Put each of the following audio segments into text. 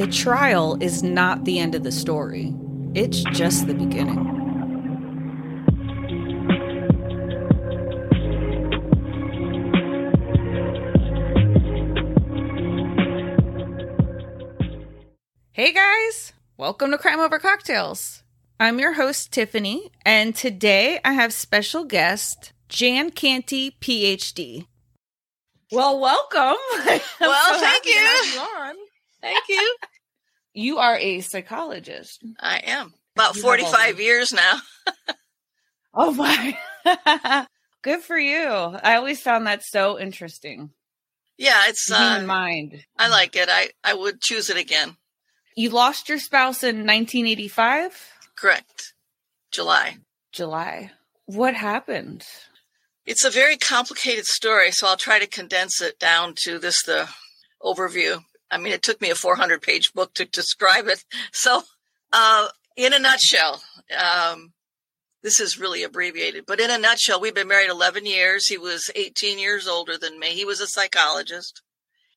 The trial is not the end of the story, it's just the beginning. Hey guys, welcome to Crime Over Cocktails. I'm your host, Tiffany, and today I have special guest Jan Canty, PhD. Well, welcome. Well, so thank you. you thank you. You are a psychologist. I am. About 45 years now. oh my. Good for you. I always found that so interesting. Yeah, it's the human uh, mind. I like it. I I would choose it again. You lost your spouse in 1985? Correct. July. July. What happened? It's a very complicated story, so I'll try to condense it down to this the overview. I mean, it took me a 400 page book to describe it. So, uh, in a nutshell, um, this is really abbreviated, but in a nutshell, we've been married 11 years. He was 18 years older than me. He was a psychologist.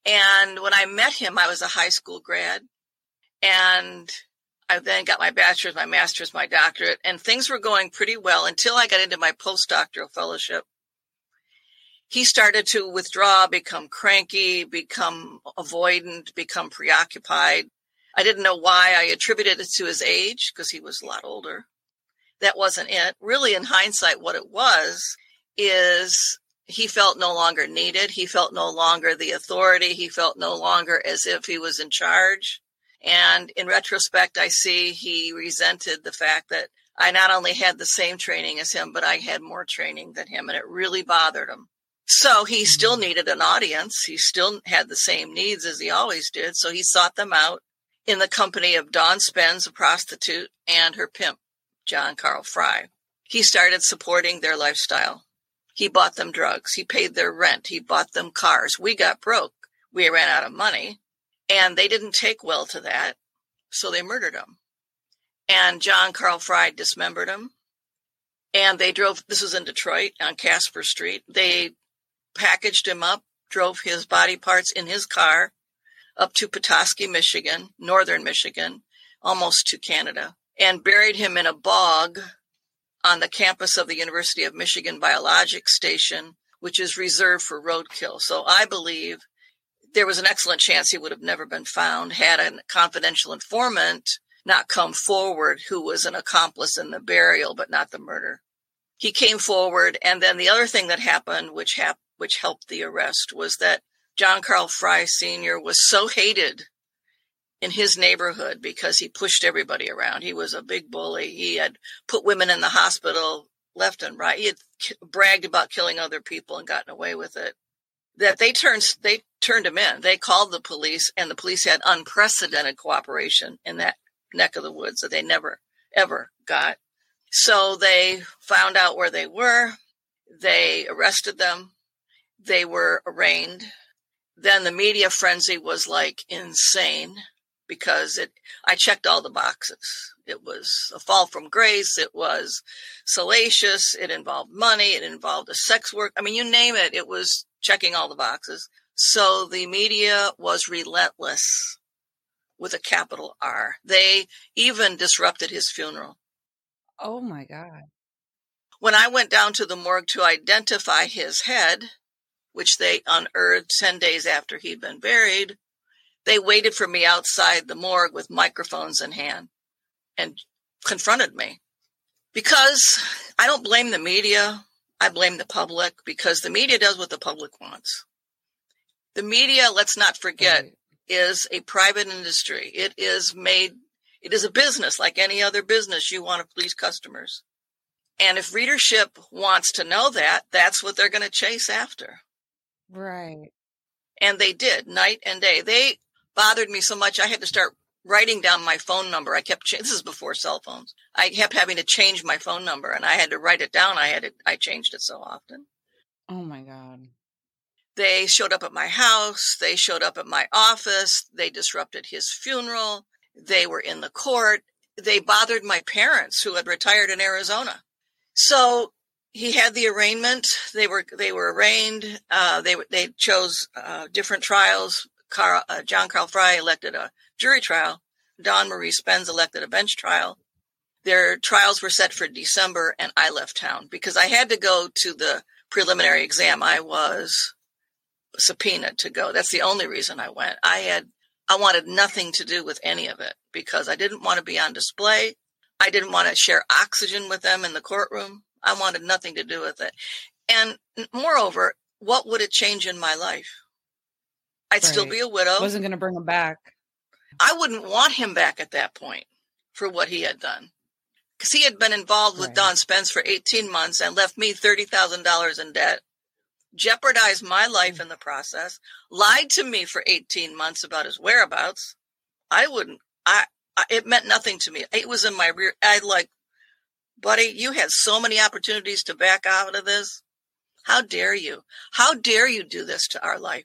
And when I met him, I was a high school grad. And I then got my bachelor's, my master's, my doctorate, and things were going pretty well until I got into my postdoctoral fellowship he started to withdraw, become cranky, become avoidant, become preoccupied. I didn't know why. I attributed it to his age because he was a lot older. That wasn't it. Really, in hindsight, what it was is he felt no longer needed. He felt no longer the authority. He felt no longer as if he was in charge. And in retrospect, I see he resented the fact that I not only had the same training as him, but I had more training than him. And it really bothered him. So he still needed an audience. He still had the same needs as he always did. So he sought them out in the company of Dawn Spence, a prostitute, and her pimp, John Carl Fry. He started supporting their lifestyle. He bought them drugs. He paid their rent. He bought them cars. We got broke. We ran out of money and they didn't take well to that. So they murdered him. And John Carl Fry dismembered him. And they drove, this was in Detroit on Casper Street. They packaged him up, drove his body parts in his car up to Petoskey, Michigan, northern Michigan, almost to Canada, and buried him in a bog on the campus of the University of Michigan Biologic Station, which is reserved for roadkill. So I believe there was an excellent chance he would have never been found had a confidential informant not come forward who was an accomplice in the burial, but not the murder. He came forward. And then the other thing that happened, which happened, which helped the arrest was that John Carl Fry Sr. was so hated in his neighborhood because he pushed everybody around. He was a big bully. He had put women in the hospital left and right. He had bragged about killing other people and gotten away with it. That they turned they turned him in. They called the police, and the police had unprecedented cooperation in that neck of the woods that they never ever got. So they found out where they were. They arrested them they were arraigned. Then the media frenzy was like insane because it I checked all the boxes. It was a fall from grace, it was salacious, it involved money, it involved a sex work. I mean, you name it, it was checking all the boxes. So the media was relentless with a capital R. They even disrupted his funeral. Oh my God. When I went down to the morgue to identify his head, which they unearthed 10 days after he'd been buried, they waited for me outside the morgue with microphones in hand and confronted me. Because I don't blame the media, I blame the public because the media does what the public wants. The media, let's not forget, right. is a private industry. It is made, it is a business like any other business. You want to please customers. And if readership wants to know that, that's what they're going to chase after. Right. And they did night and day. They bothered me so much I had to start writing down my phone number. I kept this is before cell phones. I kept having to change my phone number and I had to write it down. I had it I changed it so often. Oh my god. They showed up at my house, they showed up at my office, they disrupted his funeral, they were in the court, they bothered my parents who had retired in Arizona. So he had the arraignment. They were they were arraigned. Uh, they they chose uh, different trials Carl, uh, John Carl Fry elected a jury trial. Dawn Marie Spence elected a bench trial. Their trials were set for December, and I left town because I had to go to the preliminary exam. I was subpoenaed to go. That's the only reason I went. I had I wanted nothing to do with any of it because I didn't want to be on display. I didn't want to share oxygen with them in the courtroom. I wanted nothing to do with it. And moreover, what would it change in my life? I'd right. still be a widow. Wasn't going to bring him back. I wouldn't want him back at that point for what he had done. Because he had been involved with right. Dawn Spence for 18 months and left me $30,000 in debt, jeopardized my life mm. in the process, lied to me for 18 months about his whereabouts. I wouldn't, I, I it meant nothing to me. It was in my rear. I like, buddy, you had so many opportunities to back out of this. How dare you? How dare you do this to our life,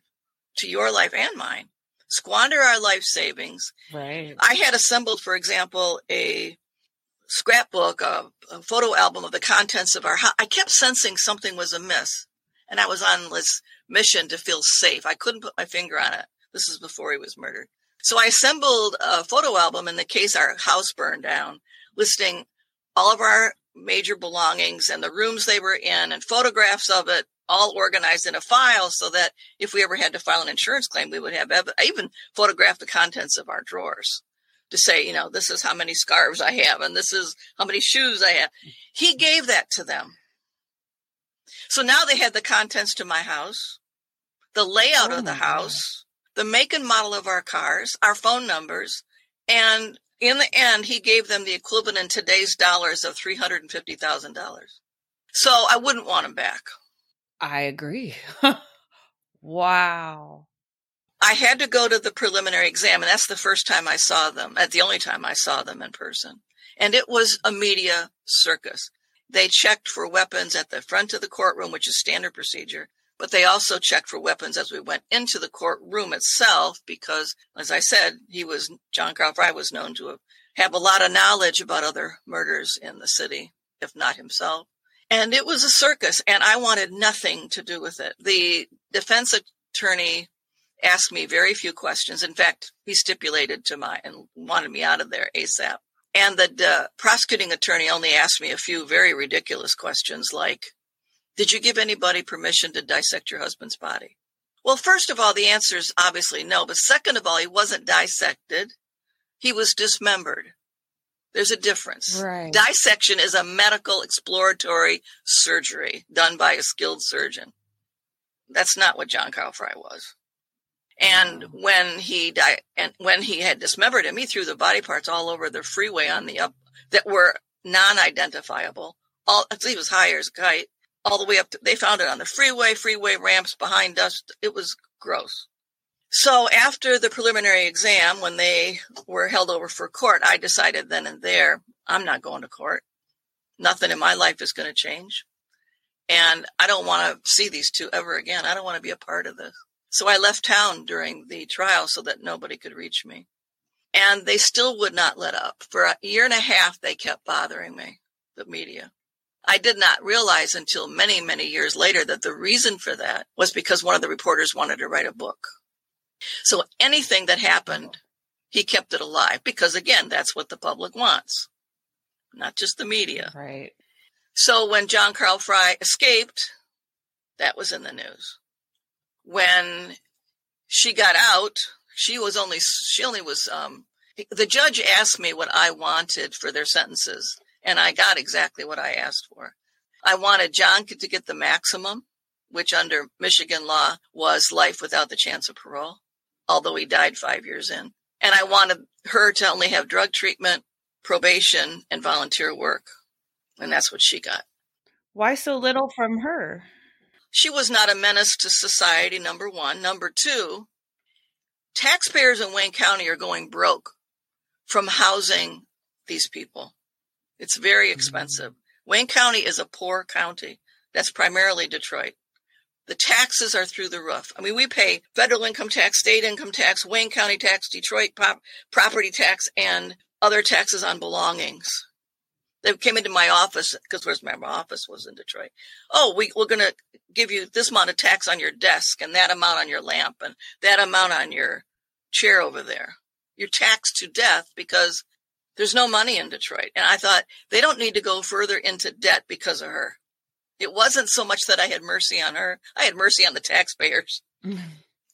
to your life and mine? Squander our life savings. Right. I had assembled, for example, a scrapbook, a, a photo album of the contents of our house. I kept sensing something was amiss. And I was on this mission to feel safe. I couldn't put my finger on it. This is before he was murdered. So I assembled a photo album in the case our house burned down, listing all of our major belongings and the rooms they were in and photographs of it all organized in a file so that if we ever had to file an insurance claim, we would have ev- even photographed the contents of our drawers to say, you know, this is how many scarves I have and this is how many shoes I have. He gave that to them. So now they had the contents to my house, the layout oh of the oh house, God. the make and model of our cars, our phone numbers, and in the end, he gave them the equivalent in today's dollars of $350,000. So I wouldn't want him back. I agree. wow. I had to go to the preliminary exam, and that's the first time I saw them, at the only time I saw them in person. And it was a media circus. They checked for weapons at the front of the courtroom, which is standard procedure, but they also checked for weapons as we went into the courtroom itself, because, as I said, he was, John Fry was known to have a lot of knowledge about other murders in the city, if not himself. And it was a circus, and I wanted nothing to do with it. The defense attorney asked me very few questions. In fact, he stipulated to my and wanted me out of there ASAP. And the uh, prosecuting attorney only asked me a few very ridiculous questions like, Did you give anybody permission to dissect your husband's body? Well, first of all, the answer is obviously no. But second of all, he wasn't dissected, he was dismembered. There's a difference. Right. Dissection is a medical exploratory surgery done by a skilled surgeon. That's not what John Carl Fry was. And when he died, and when he had dismembered him, he threw the body parts all over the freeway on the up that were non-identifiable. All he was high as a kite, all the way up. To, they found it on the freeway, freeway ramps behind us. It was gross. So after the preliminary exam, when they were held over for court, I decided then and there, I'm not going to court. Nothing in my life is going to change. And I don't want to see these two ever again. I don't want to be a part of this. So I left town during the trial so that nobody could reach me. And they still would not let up. For a year and a half, they kept bothering me, the media. I did not realize until many, many years later that the reason for that was because one of the reporters wanted to write a book. So anything that happened, he kept it alive because, again, that's what the public wants, not just the media. Right. So when John Carl Fry escaped, that was in the news when she got out, she was only she only was um, the judge asked me what I wanted for their sentences, and I got exactly what I asked for. I wanted John to get the maximum, which under Michigan law was life without the chance of parole, although he died five years in. And I wanted her to only have drug treatment, probation, and volunteer work. And that's what she got. Why so little from her? She was not a menace to society, number one. Number two, taxpayers in Wayne County are going broke from housing these people. It's very mm-hmm. expensive. Mm-hmm. Wayne County is a poor county. That's primarily Detroit. The taxes are through the roof. I mean, we pay federal income tax, state income tax, Wayne County tax, Detroit pop, property tax, and other taxes on belongings. they came into my office because where's my office was in Detroit. Oh, we, we're going to give you this amount of tax on your desk and that amount on your lamp and that amount on your chair over there. You're taxed to death because there's no money in Detroit. And I thought they don't need to go further into debt because of her. It wasn't so much that I had mercy on her. I had mercy on the taxpayers. Mm-hmm.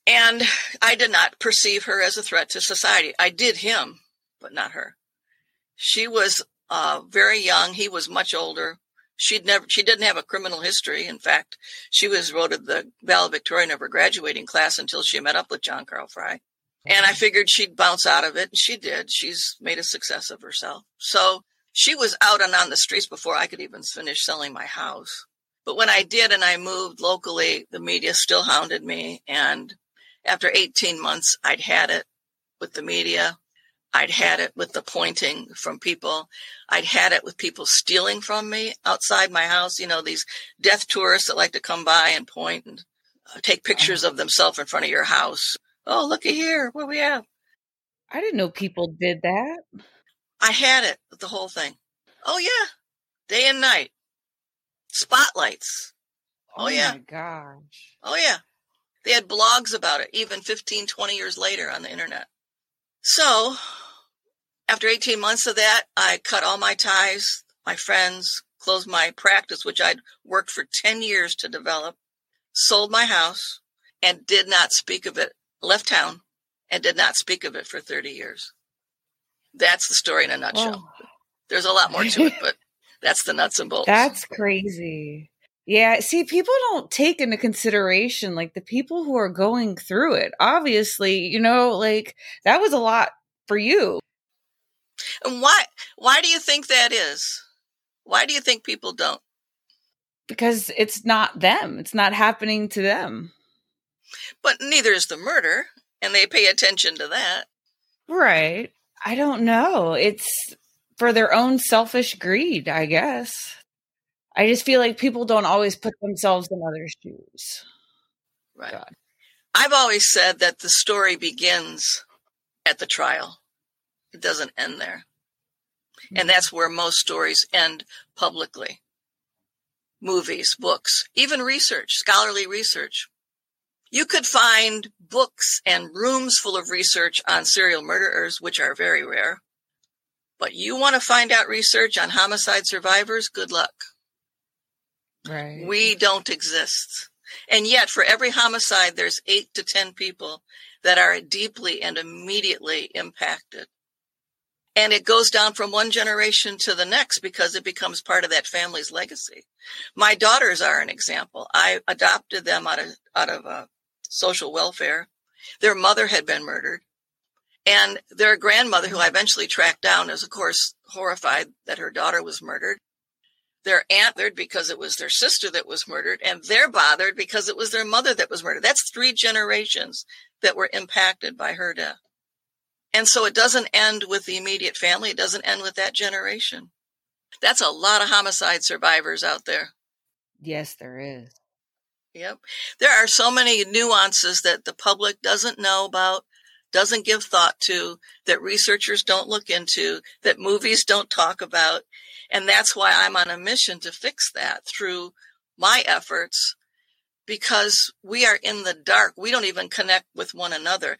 And I did not perceive her as a threat to society. I did him, but not her. She was uh, very young. He was much older. She'd never, she didn't have a criminal history. In fact, she was voted the valedictorian of her graduating class until she met up with John Carl Fry. And I figured she'd bounce out of it. And she did. She's made a success of herself. So she was out and on the streets before I could even finish selling my house. But when I did and I moved locally, the media still hounded me. And after 18 months, I'd had it with the media. I'd had it with the pointing from people. I'd had it with people stealing from me outside my house. You know, these death tourists that like to come by and point and uh, take pictures of themselves in front of your house. Oh, looky here. What we have? I didn't know people did that. I had it the whole thing. Oh, yeah. Day and night. Spotlights. Oh, oh yeah. my gosh. Oh, yeah. They had blogs about it, even 15, 20 years later on the internet. So after 18 months of that, I cut all my ties, my friends, closed my practice, which I'd worked for 10 years to develop, sold my house, and did not speak of it, left town, and did not speak of it for 30 years. That's the story in a nutshell. Oh. There's a lot more to it, but that's the nuts and bolts. That's crazy. Yeah, see, people don't take into consideration like the people who are going through it. Obviously, you know, like that was a lot for you. And why why do you think that is? Why do you think people don't? Because it's not them. It's not happening to them. But neither is the murder, and they pay attention to that. Right. I don't know. It's for their own selfish greed, I guess. I just feel like people don't always put themselves in others' shoes. Right. God. I've always said that the story begins at the trial. It doesn't end there. Mm-hmm. And that's where most stories end publicly. Movies, books, even research, scholarly research. You could find books and rooms full of research on serial murderers, which are very rare. But you want to find out research on homicide survivors? Good luck. Right. We don't exist. And yet, for every homicide, there's eight to 10 people that are deeply and immediately impacted. And it goes down from one generation to the next because it becomes part of that family's legacy. My daughters are an example. I adopted them out of, out of uh, social welfare. Their mother had been murdered. And their grandmother, who I eventually tracked down, is of course horrified that her daughter was murdered. They're bothered because it was their sister that was murdered, and they're bothered because it was their mother that was murdered. That's three generations that were impacted by her death. And so it doesn't end with the immediate family, it doesn't end with that generation. That's a lot of homicide survivors out there. Yes, there is. Yep. There are so many nuances that the public doesn't know about, doesn't give thought to, that researchers don't look into, that movies don't talk about. And that's why I'm on a mission to fix that through my efforts because we are in the dark. We don't even connect with one another.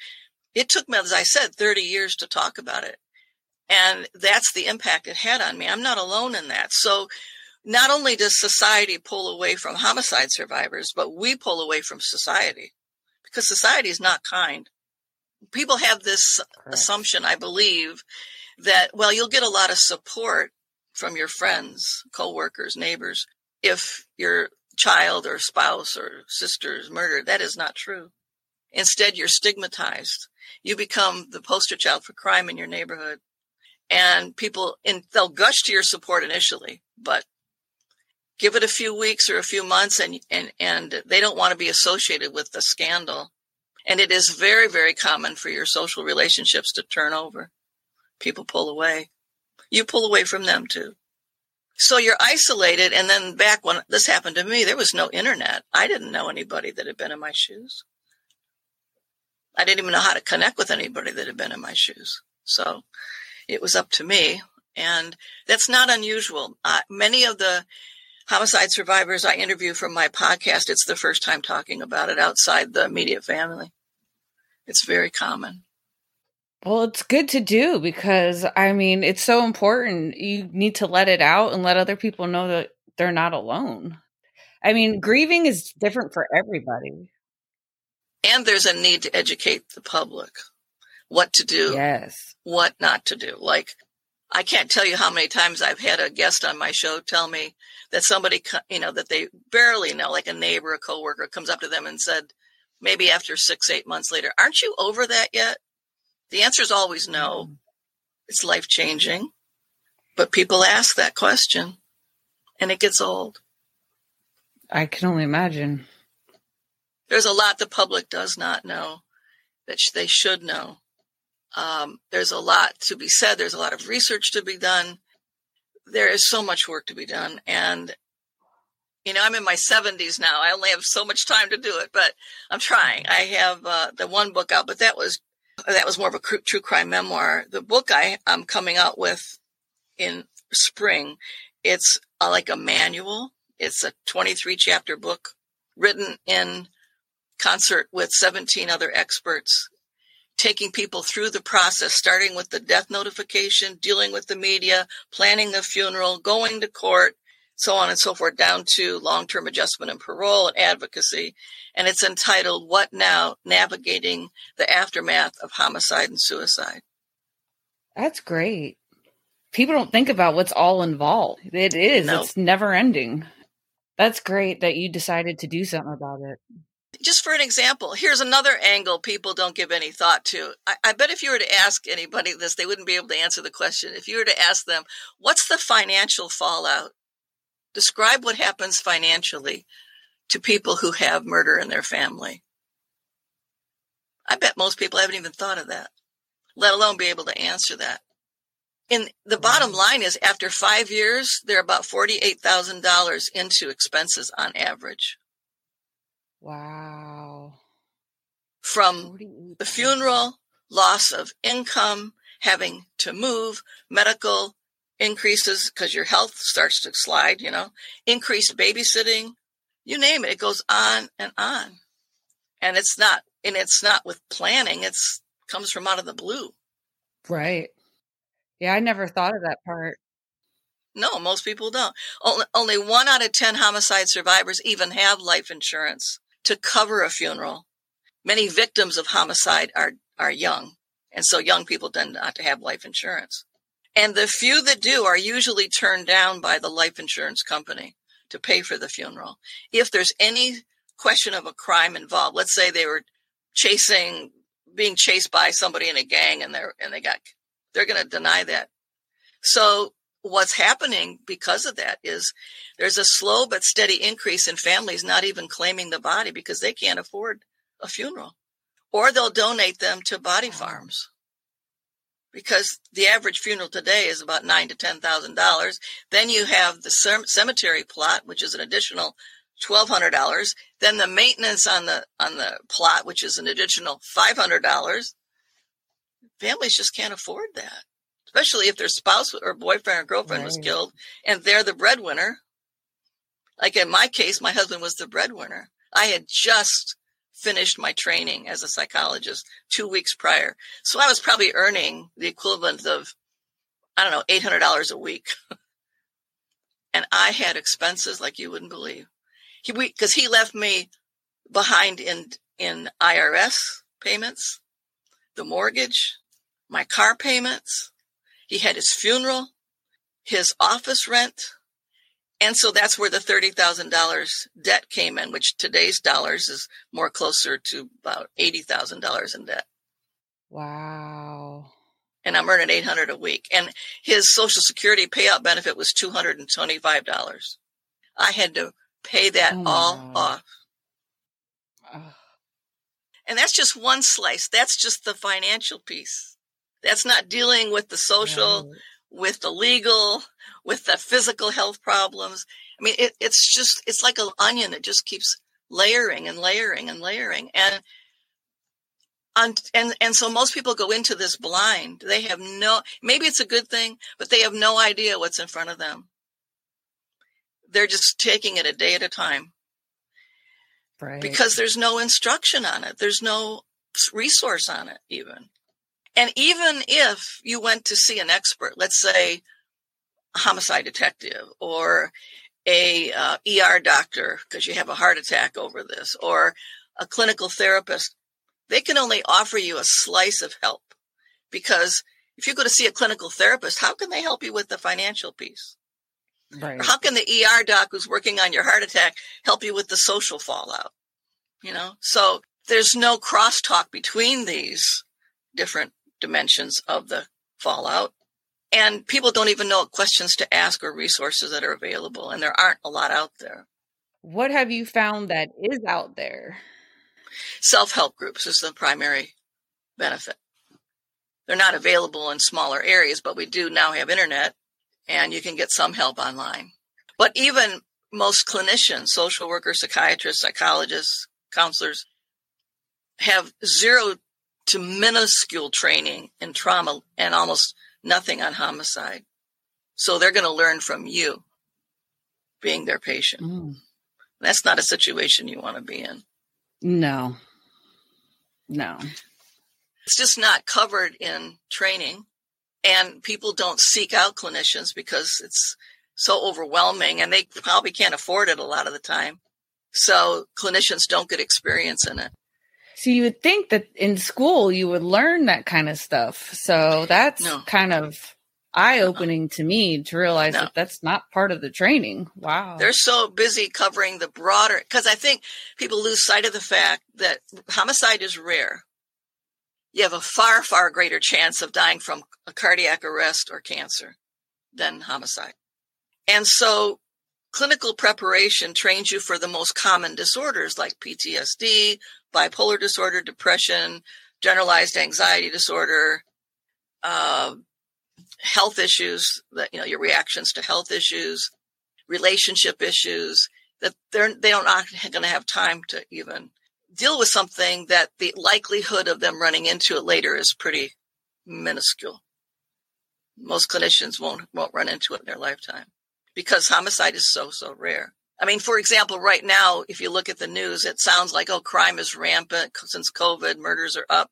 It took me, as I said, 30 years to talk about it. And that's the impact it had on me. I'm not alone in that. So not only does society pull away from homicide survivors, but we pull away from society because society is not kind. People have this Correct. assumption, I believe, that, well, you'll get a lot of support from your friends, coworkers, neighbors, if your child or spouse or sister is murdered. That is not true. Instead, you're stigmatized. You become the poster child for crime in your neighborhood. And people, in, they'll gush to your support initially, but give it a few weeks or a few months and, and, and they don't want to be associated with the scandal. And it is very, very common for your social relationships to turn over. People pull away you pull away from them too. So you're isolated. And then back when this happened to me, there was no internet. I didn't know anybody that had been in my shoes. I didn't even know how to connect with anybody that had been in my shoes. So it was up to me. And that's not unusual. Uh, many of the homicide survivors I interview from my podcast, it's the first time talking about it outside the immediate family. It's very common. Well, it's good to do because I mean, it's so important. You need to let it out and let other people know that they're not alone. I mean, grieving is different for everybody. And there's a need to educate the public what to do, yes, what not to do. Like, I can't tell you how many times I've had a guest on my show tell me that somebody, you know, that they barely know, like a neighbor, a coworker, comes up to them and said, maybe after six, eight months later, aren't you over that yet? The answer is always no. Mm. It's life changing. But people ask that question and it gets old. I can only imagine. There's a lot the public does not know that they should know. Um, there's a lot to be said. There's a lot of research to be done. There is so much work to be done. And, you know, I'm in my 70s now. I only have so much time to do it, but I'm trying. I have uh, the one book out, but that was that was more of a true crime memoir. The book I am coming out with in spring, it's uh, like a manual. It's a 23 chapter book written in concert with 17 other experts, taking people through the process, starting with the death notification, dealing with the media, planning the funeral, going to court, so on and so forth, down to long term adjustment and parole and advocacy. And it's entitled What Now? Navigating the Aftermath of Homicide and Suicide. That's great. People don't think about what's all involved. It is, no. it's never ending. That's great that you decided to do something about it. Just for an example, here's another angle people don't give any thought to. I, I, bet if you were to ask anybody this, they wouldn't be able to answer the question. If you were to ask them, what's the financial fallout Describe what happens financially to people who have murder in their family. I bet most people haven't even thought of that, let alone be able to answer that. And the bottom line is after five years, they're about $48,000 into expenses on average. Wow. From the funeral, loss of income, having to move, medical, increases because your health starts to slide, you know, increased babysitting, you name it, it goes on and on. And it's not, and it's not with planning, it's comes from out of the blue. Right. Yeah, I never thought of that part. No, most people don't. Only, only one out of 10 homicide survivors even have life insurance to cover a funeral. Many victims of homicide are, are young. And so young people tend not to have life insurance. And the few that do are usually turned down by the life insurance company to pay for the funeral. If there's any question of a crime involved, let's say they were chasing, being chased by somebody in a gang and they're, and they got, they're going to deny that. So what's happening because of that is there's a slow but steady increase in families not even claiming the body because they can't afford a funeral or they'll donate them to body mm-hmm. farms because the average funeral today is about nine to ten thousand dollars. Then you have the cemetery plot, which is an additional twelve hundred dollars. Then the maintenance on the on the plot, which is an additional five hundred dollars. Families just can't afford that, especially if their spouse or boyfriend or girlfriend right. was killed and they're the breadwinner. Like in my case, my husband was the breadwinner. I had just finished my training as a psychologist two weeks prior. So I was probably earning the equivalent of, I don't know, $800 a week. and I had expenses like you wouldn't believe. He, cause he left me behind in, in IRS payments, the mortgage, my car payments. He had his funeral, his office rent, and so that's where the $30,000 debt came in, which today's dollars is more closer to about $80,000 in debt. Wow. And I'm earning 800 a week. And his social security payout benefit was $225. I had to pay that oh all God. off. And that's just one slice. That's just the financial piece. That's not dealing with the social, right with the legal, with the physical health problems. I mean, it, it's just, it's like an onion. It just keeps layering and layering and layering. And And, and and so most people go into this blind. They have no maybe it's a good thing, but they have no idea what's in front of them. They're just taking it a day at a time. Right. Because there's no instruction on it. There's no resource on it even. And even if you went to see an expert, let's say a homicide detective or a uh, ER doctor because you have a heart attack over this or a clinical therapist, they can only offer you a slice of help because if you go to see a clinical therapist, how can they help you with the financial piece? Right. Or how can the ER doc who's working on your heart attack help you with the social fallout? You know, so there's no crosstalk between these different dimensions of the fallout. And people don't even know what questions to ask or resources that are available. And there aren't a lot out there. What have you found that is out there? Self help groups is the primary benefit. They're not available in smaller areas, but we do now have internet and you can get some help online. But even most clinicians, social workers, psychiatrists, psychologists, counselors have zero to minuscule training in trauma and almost nothing on homicide. So they're going to learn from you being their patient. Mm. That's not a situation you want to be in. No. No. It's just not covered in training. And people don't seek out clinicians because it's so overwhelming and they probably can't afford it a lot of the time. So clinicians don't get experience in it. So you would think that in school you would learn that kind of stuff. So that's No. kind of eye opening to me to realize No. that that's not part of the training. Wow. They're so busy covering the broader, because I think people lose sight of the fact that homicide is rare. You have a far, far greater chance of dying from a cardiac arrest or cancer than homicide. And so clinical preparation trains you for the most common disorders like PTSD, bipolar disorder, depression, generalized anxiety disorder, uh, health issues that you know your reactions to health issues relationship issues that they're they don't not going to have time to even deal with something that the likelihood of them running into it later is pretty minuscule. Most clinicians won't won't run into it in their lifetime because homicide is so so rare i mean for example right now if you look at the news it sounds like oh crime is rampant since covid murders are up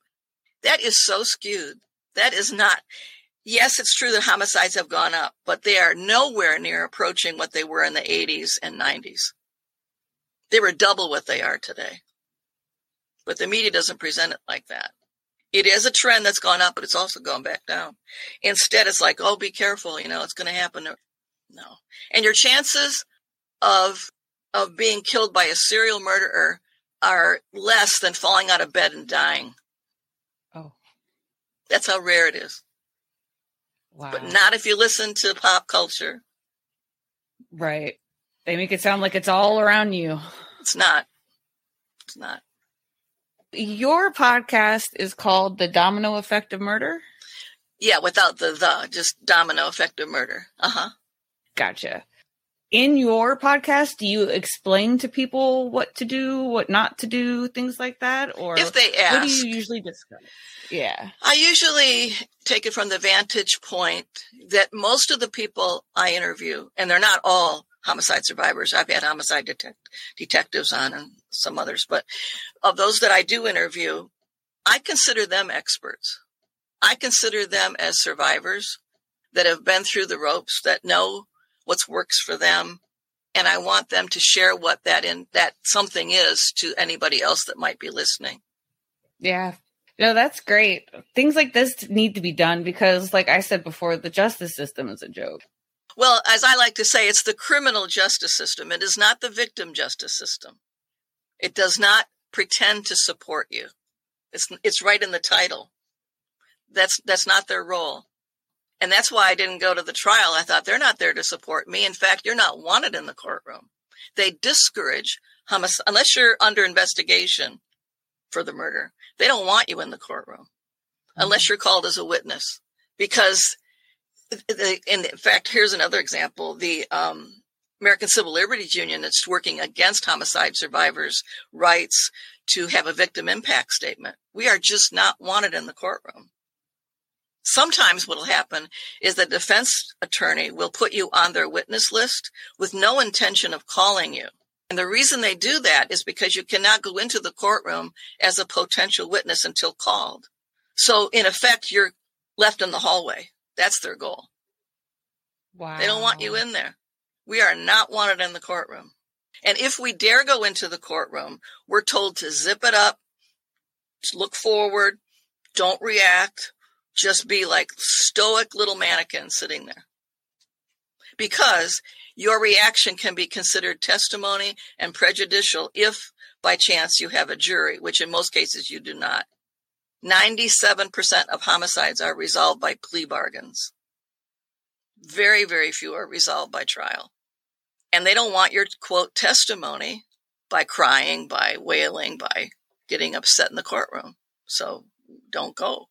that is so skewed that is not yes, it's true that homicides have gone up, but they are nowhere near approaching what they were in the 80s and 90s. They were double what they are today. But the media doesn't present it like that. It is a trend that's gone up, but it's also gone back down. Instead, it's like, oh, be careful, you know, it's going to happen. No. And your chances of of being killed by a serial murderer are less than falling out of bed and dying. oh, That's how rare it is. wow. But not if you listen to pop culture. right. They make it sound like it's all around you. It's not. It's not. Your podcast is called The Domino Effect of Murder. Yeah, without the the, just domino effect of murder. Uh huh. Gotcha. In your podcast, do you explain to people what to do, what not to do, things like that? Or If they ask what do you usually discuss? Yeah. I usually take it from the vantage point that most of the people I interview, and they're not all homicide survivors. I've had homicide detect- detectives on and some others, but of those that I do interview, I consider them experts. I consider them as survivors that have been through the ropes, that know what works for them. And I want them to share what that in that something is to anybody else that might be listening. Yeah. No, that's great. Things like this need to be done because, like I said before, the justice system is a joke. Well, as I like to say, it's the criminal justice system. It is not the victim justice system. It does not pretend to support you. It's it's right in the title. That's that's not their role. And that's why I didn't go to the trial. I thought they're not there to support me. In fact, you're not wanted in the courtroom. They discourage homicide unless you're under investigation for the murder. They don't want you in the courtroom unless you're called as a witness because the, in fact, here's another example. The um, American Civil Liberties Union that's working against homicide survivors' rights to have a victim impact statement. We are just not wanted in the courtroom. Sometimes what will happen is the defense attorney will put you on their witness list with no intention of calling you. And the reason they do that is because you cannot go into the courtroom as a potential witness until called. So in effect, you're left in the hallway. That's their goal. Wow. They don't want you in there. We are not wanted in the courtroom. And if we dare go into the courtroom, we're told to zip it up, look forward, don't react, just be like stoic little mannequins sitting there. Because your reaction can be considered testimony and prejudicial if by chance you have a jury, which in most cases you do not. 97% of homicides are resolved by plea bargains. Very, very few are resolved by trial. And they don't want your quote testimony by crying, by wailing, by getting upset in the courtroom. So don't go.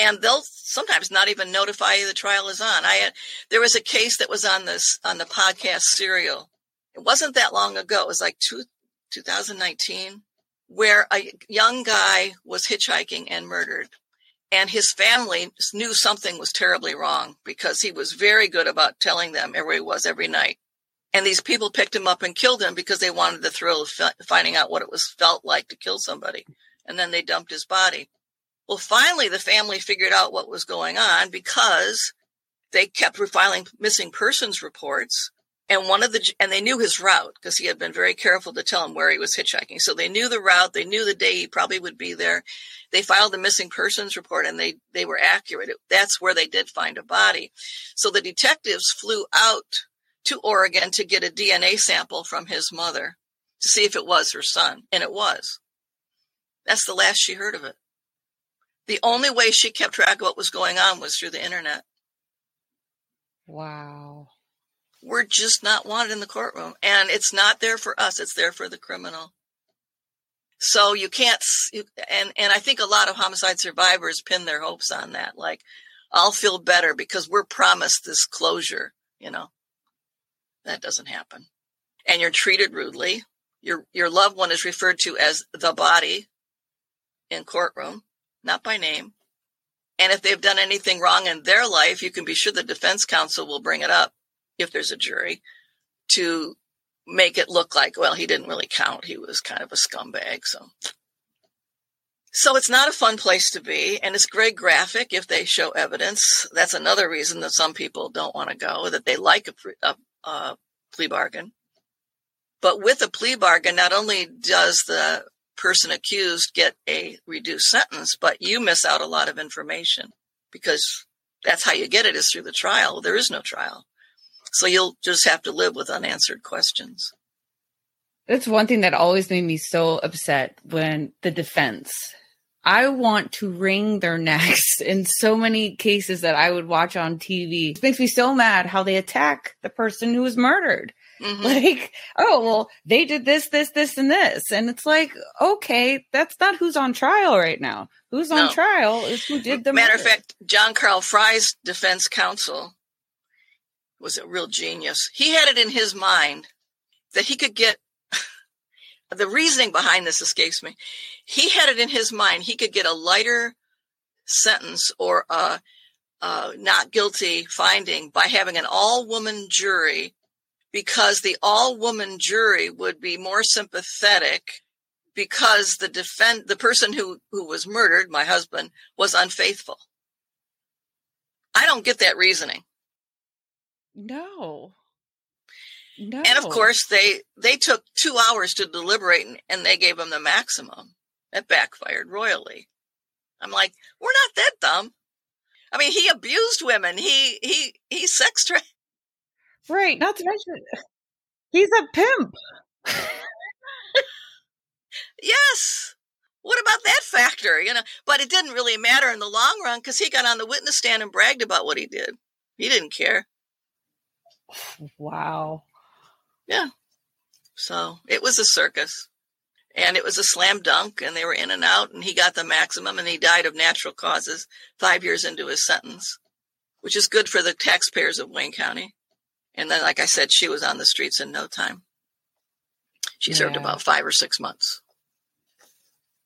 And they'll sometimes not even notify you the trial is on. I had, there was a case that was on this, on the podcast serial. It wasn't that long ago. It was like two, 2019 where a young guy was hitchhiking and murdered and his family knew something was terribly wrong because he was very good about telling them where he was every night. And these people picked him up and killed him because they wanted the thrill of finding out what it was felt like to kill somebody. And then they dumped his body. Well, finally, the family figured out what was going on because they kept refiling missing persons reports and one of the and they knew his route because he had been very careful to tell them where he was hitchhiking. So they knew the route they knew the day he probably would be there. They filed the missing persons report and they they were accurate. That's where they did find a body. So the detectives flew out to oregon to get a dna sample from his mother to see if it was her son and it was. That's the last she heard of it the only way she kept track of what was going on was through the internet wow we're just not wanted in the courtroom. And it's not there for us, it's there for the criminal. So you can't, and, and I think a lot of homicide survivors pin their hopes on that. Like, I'll feel better because we're promised this closure, you know. That doesn't happen. And you're treated rudely. Your, your loved one is referred to as the body in courtroom, not by name. And if they've done anything wrong in their life, you can be sure the defense counsel will bring it up if there's a jury, to make it look like, well, he didn't really count. He was kind of a scumbag. So, so it's not a fun place to be. And it's very graphic if they show evidence. That's another reason that some people don't want to go, that they like a, a, a plea bargain. But with a plea bargain, not only does the person accused get a reduced sentence, but you miss out a lot of information because that's how you get it is through the trial. There is no trial. So you'll just have to live with unanswered questions. That's one thing that always made me so upset when the defense. I want to wring their necks in so many cases that I would watch on TV. It makes me so mad how they attack the person who was murdered. Mm-hmm. Like, oh, well, they did this, this, this, and this. And it's like, okay, that's not who's on trial right now. Who's on no. trial is who did the Matter murder. of fact, John Carl Fry's defense counsel was a real genius. He had it in his mind that he could get the reasoning behind this escapes me. He had it in his mind he could get a lighter sentence or a, a not guilty finding by having an all woman jury because the all woman jury would be more sympathetic because the defend the person who who was murdered my husband was unfaithful i don't get that reasoning no. No. And of course, they they took two hours to deliberate, and, and they gave him the maximum. That backfired royally. I'm like, we're not that dumb. I mean, he abused women. He he he sex tra- Right. Not to mention, he's a pimp. yes. What about that factor? You know, but it didn't really matter in the long run because he got on the witness stand and bragged about what he did. He didn't care. Wow. Yeah. So it was a circus and it was a slam dunk and they were in and out and he got the maximum and he died of natural causes five years into his sentence, which is good for the taxpayers of Wayne County. And then, like I said, she was on the streets in no time. She served about five or six months.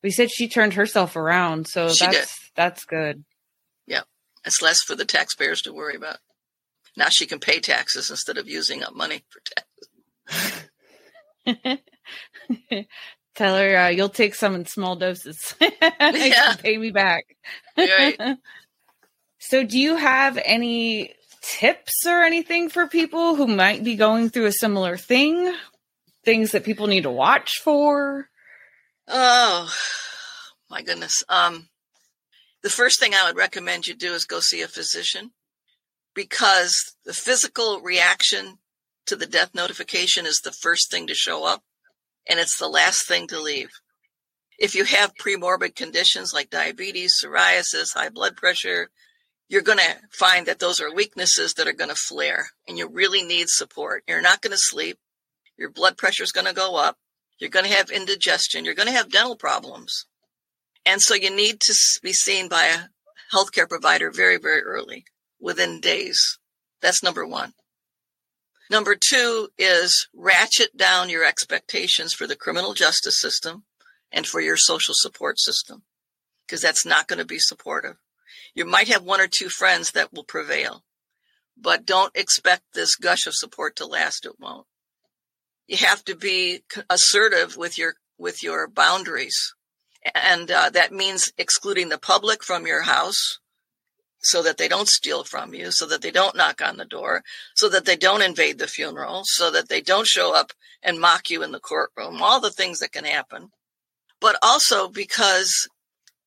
We said she turned herself around, so She that's did. that's good. Yeah, it's less for the taxpayers to worry about. Now she can pay taxes instead of using up money for taxes. Tell her uh, you'll take some in small doses. Yeah. Pay me back. Right. so, do you have any tips or anything for people who might be going through a similar thing? Things that people need to watch for? Oh my goodness. Um, the first thing I would recommend you do is go see a physician because the physical reaction to the death notification is the first thing to show up and it's the last thing to leave. If you have premorbid conditions like diabetes, psoriasis, high blood pressure, you're going to find that those are weaknesses that are going to flare and you really need support. You're not going to sleep. Your blood pressure is going to go up. You're going to have indigestion. You're going to have dental problems. And so you need to be seen by a healthcare provider very, very early, within days. That's number one. Number two is ratchet down your expectations for the criminal justice system and for your social support system, because that's not going to be supportive. You might have one or two friends that will prevail, but don't expect this gush of support to last. It won't. You have to be assertive with your with your boundaries, and uh, that means excluding the public from your house so that they don't steal from you, so that they don't knock on the door, so that they don't invade the funeral, so that they don't show up and mock you in the courtroom, all the things that can happen. But also because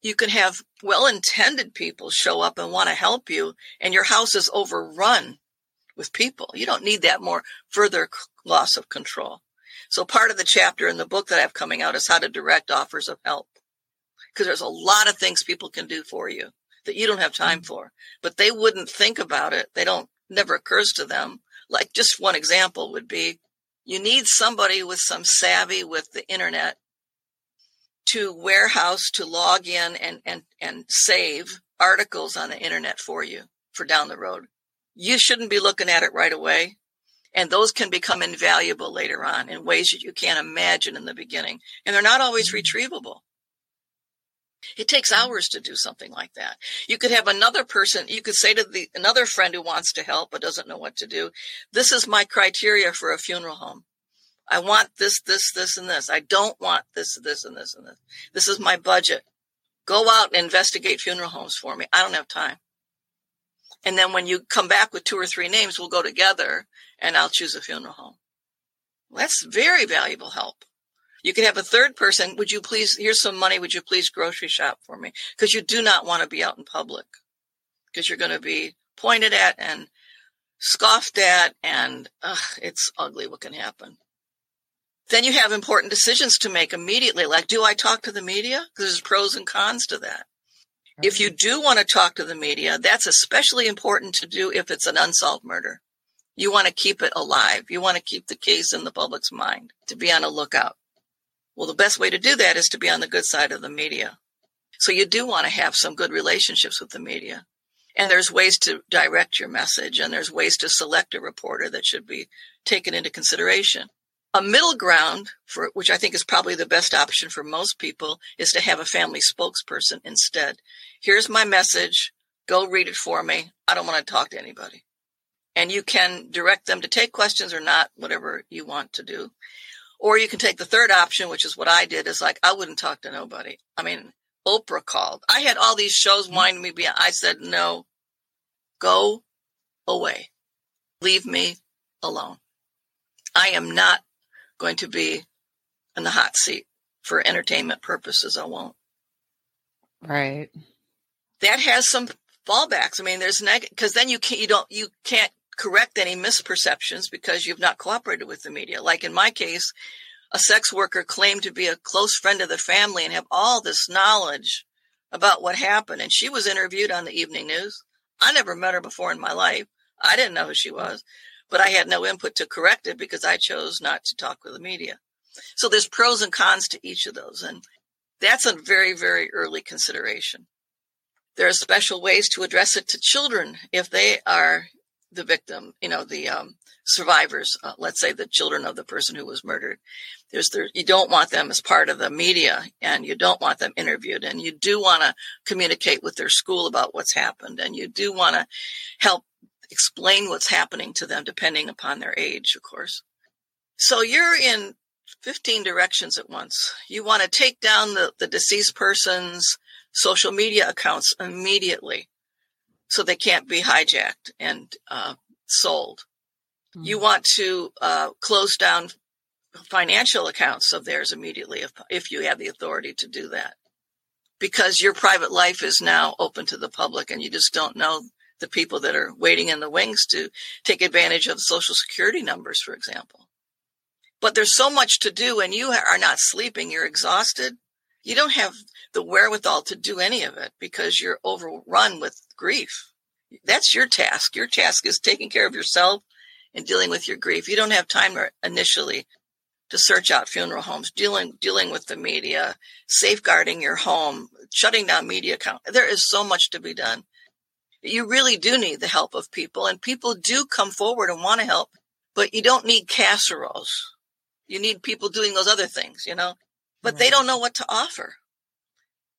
you can have well intended people show up and want to help you, and your house is overrun with people. You don't need that more further loss of control. So part of the chapter in the book that I have coming out is how to direct offers of help. Because there's a lot of things people can do for you that you don't have time for, but they wouldn't think about it. They don't, never occurs to them. Like just one example would be you need somebody with some savvy with the internet to warehouse, to log in and, and, and save articles on the internet for you for down the road. You shouldn't be looking at it right away. And those can become invaluable later on in ways that you can't imagine in the beginning. And they're not always mm-hmm. retrievable. It takes hours to do something like that. You could have another person, you could say to the another friend who wants to help but doesn't know what to do, this is my criteria for a funeral home. I want this, this, this, and this. I don't want this, this, and this, and this. This is my budget. Go out and investigate funeral homes for me. I don't have time. And then when you come back with two or three names, we'll go together and I'll choose a funeral home. Well, that's very valuable help. You can have a third person. Would you please, here's some money. Would you please grocery shop for me? Because you do not want to be out in public because you're going to be pointed at and scoffed at and ugh, it's ugly what can happen. Then you have important decisions to make immediately. Like, do I talk to the media? Because there's pros and cons to that. If you do want to talk to the media, that's especially important to do if it's an unsolved murder. You want to keep it alive. You want to keep the case in the public's mind to be on a lookout. Well, the best way to do that is to be on the good side of the media. So you do want to have some good relationships with the media. And there's ways to direct your message and there's ways to select a reporter that should be taken into consideration. A middle ground for which I think is probably the best option for most people is to have a family spokesperson instead. Here's my message. Go read it for me. I don't want to talk to anybody. And you can direct them to take questions or not, whatever you want to do. Or you can take the third option, which is what I did, is like, I wouldn't talk to nobody. I mean, Oprah called. I had all these shows mm-hmm. winding me behind. I said, no, go away. Leave me alone. I am not going to be in the hot seat for entertainment purposes. I won't. Right. That has some fallbacks. I mean, there's negative because then you can't, you don't, you can't correct any misperceptions because you've not cooperated with the media. Like in my case, a sex worker claimed to be a close friend of the family and have all this knowledge about what happened. And she was interviewed on the evening news. I never met her before in my life. I didn't know who she was, but I had no input to correct it because I chose not to talk with the media. So there's pros and cons to each of those. And that's a very, very early consideration. There are special ways to address it to children if they are the victim, you know, the um, survivors, uh, let's say the children of the person who was murdered. There's there, you don't want them as part of the media and you don't want them interviewed and you do want to communicate with their school about what's happened and you do want to help explain what's happening to them depending upon their age, of course. So you're in 15 directions at once. You want to take down the, the deceased person's social media accounts immediately so they can't be hijacked and uh, sold. Mm-hmm. You want to uh, close down financial accounts of theirs immediately if, if you have the authority to do that. Because your private life is now open to the public and you just don't know the people that are waiting in the wings to take advantage of social security numbers, for example. But there's so much to do and you are not sleeping. You're exhausted. You don't have the wherewithal to do any of it because you're overrun with grief. That's your task. Your task is taking care of yourself and dealing with your grief. You don't have time initially to search out funeral homes, dealing dealing with the media, safeguarding your home, shutting down media account. There is so much to be done. You really do need the help of people, and people do come forward and want to help, but you don't need casseroles. You need people doing those other things, you know, but right. they don't know what to offer.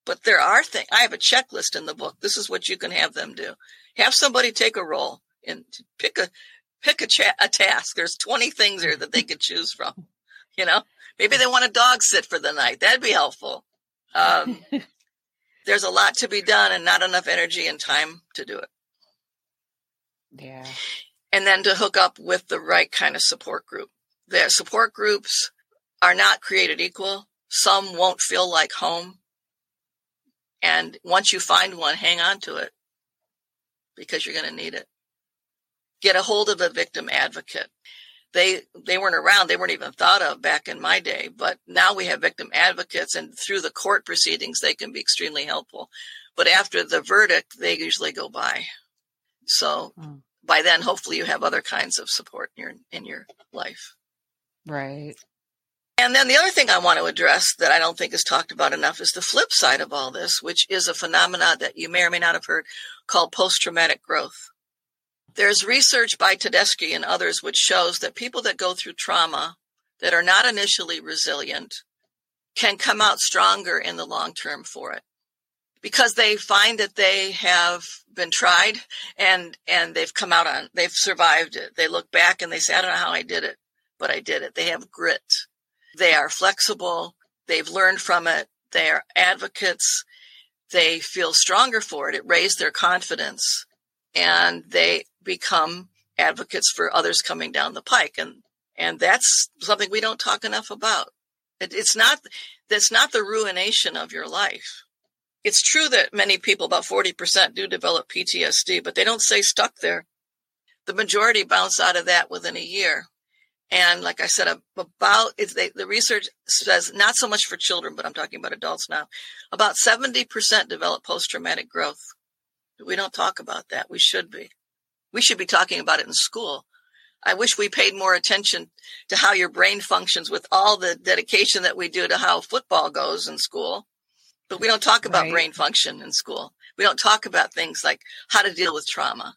But there are things. I have a checklist in the book. This is what you can have them do. Have somebody take a role and pick a pick a, cha- a task. There's 20 things here that they could choose from. You know, maybe they want a dog sit for the night. That'd be helpful. Um, there's a lot to be done and not enough energy and time to do it. Yeah. And then to hook up with the right kind of support group. Their support groups are not created equal. Some won't feel like home. And once you find one, hang on to it because you're going to need it. Get a hold of a victim advocate. They, they weren't around. They weren't even thought of back in my day, but now we have victim advocates and through the court proceedings, they can be extremely helpful. But after the verdict, they usually go by. So mm. by then, hopefully you have other kinds of support in your, in your life. Right. And then the other thing I want to address that I don't think is talked about enough is the flip side of all this, which is a phenomenon that you may or may not have heard called post traumatic growth. There's research by Tedeschi and others which shows that people that go through trauma that are not initially resilient can come out stronger in the long term for it because they find that they have been tried and and they've come out on they've survived it they look back and they say i don't know how i did it but i did it they have grit they are flexible. They've learned from it. They are advocates. They feel stronger for it. It raised their confidence and they become advocates for others coming down the pike. And, and that's something we don't talk enough about. It, it's not, that's not the ruination of your life. It's true that many people, about 40% do develop PTSD, but they don't stay stuck there. The majority bounce out of that within a year. And like I said, about they, the research says not so much for children, but I'm talking about adults now. About 70% develop post traumatic growth. We don't talk about that. We should be. We should be talking about it in school. I wish we paid more attention to how your brain functions with all the dedication that we do to how football goes in school. But we don't talk about right. brain function in school. We don't talk about things like how to deal with trauma.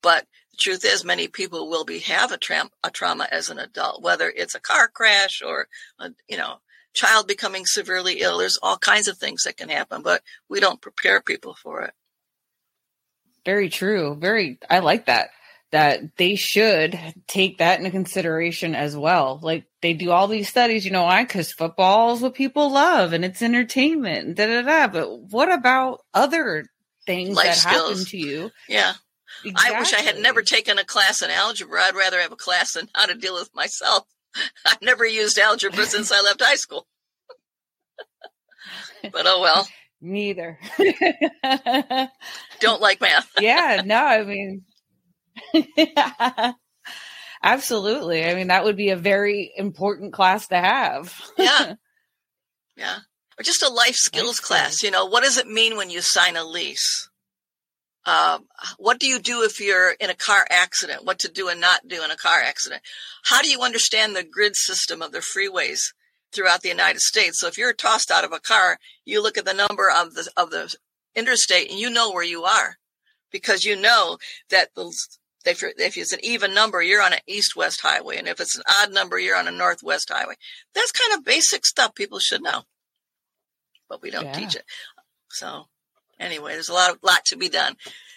But the truth is, many people will be have a, tra- a trauma as an adult, whether it's a car crash or a, you know child becoming severely ill. There's all kinds of things that can happen, but we don't prepare people for it. Very true. Very, I like that. That they should take that into consideration as well. Like they do all these studies, you know, why? Because football is what people love and it's entertainment. Da da da. But what about other things Life that skills. happen to you? Yeah. Exactly. I wish I had never taken a class in algebra. I'd rather have a class on how to deal with myself. I've never used algebra since I left high school. but oh well. Neither. Don't like math. yeah, no, I mean Absolutely. I mean that would be a very important class to have. yeah. Yeah. Or just a life skills class, you know, what does it mean when you sign a lease? Um, what do you do if you're in a car accident? What to do and not do in a car accident? How do you understand the grid system of the freeways throughout the United States? So if you're tossed out of a car, you look at the number of the of the interstate and you know where you are because you know that the if, if it's an even number, you're on an east-west highway, and if it's an odd number, you're on a northwest highway. That's kind of basic stuff people should know, but we don't yeah. teach it. So, anyway, there's a lot of lot to be done,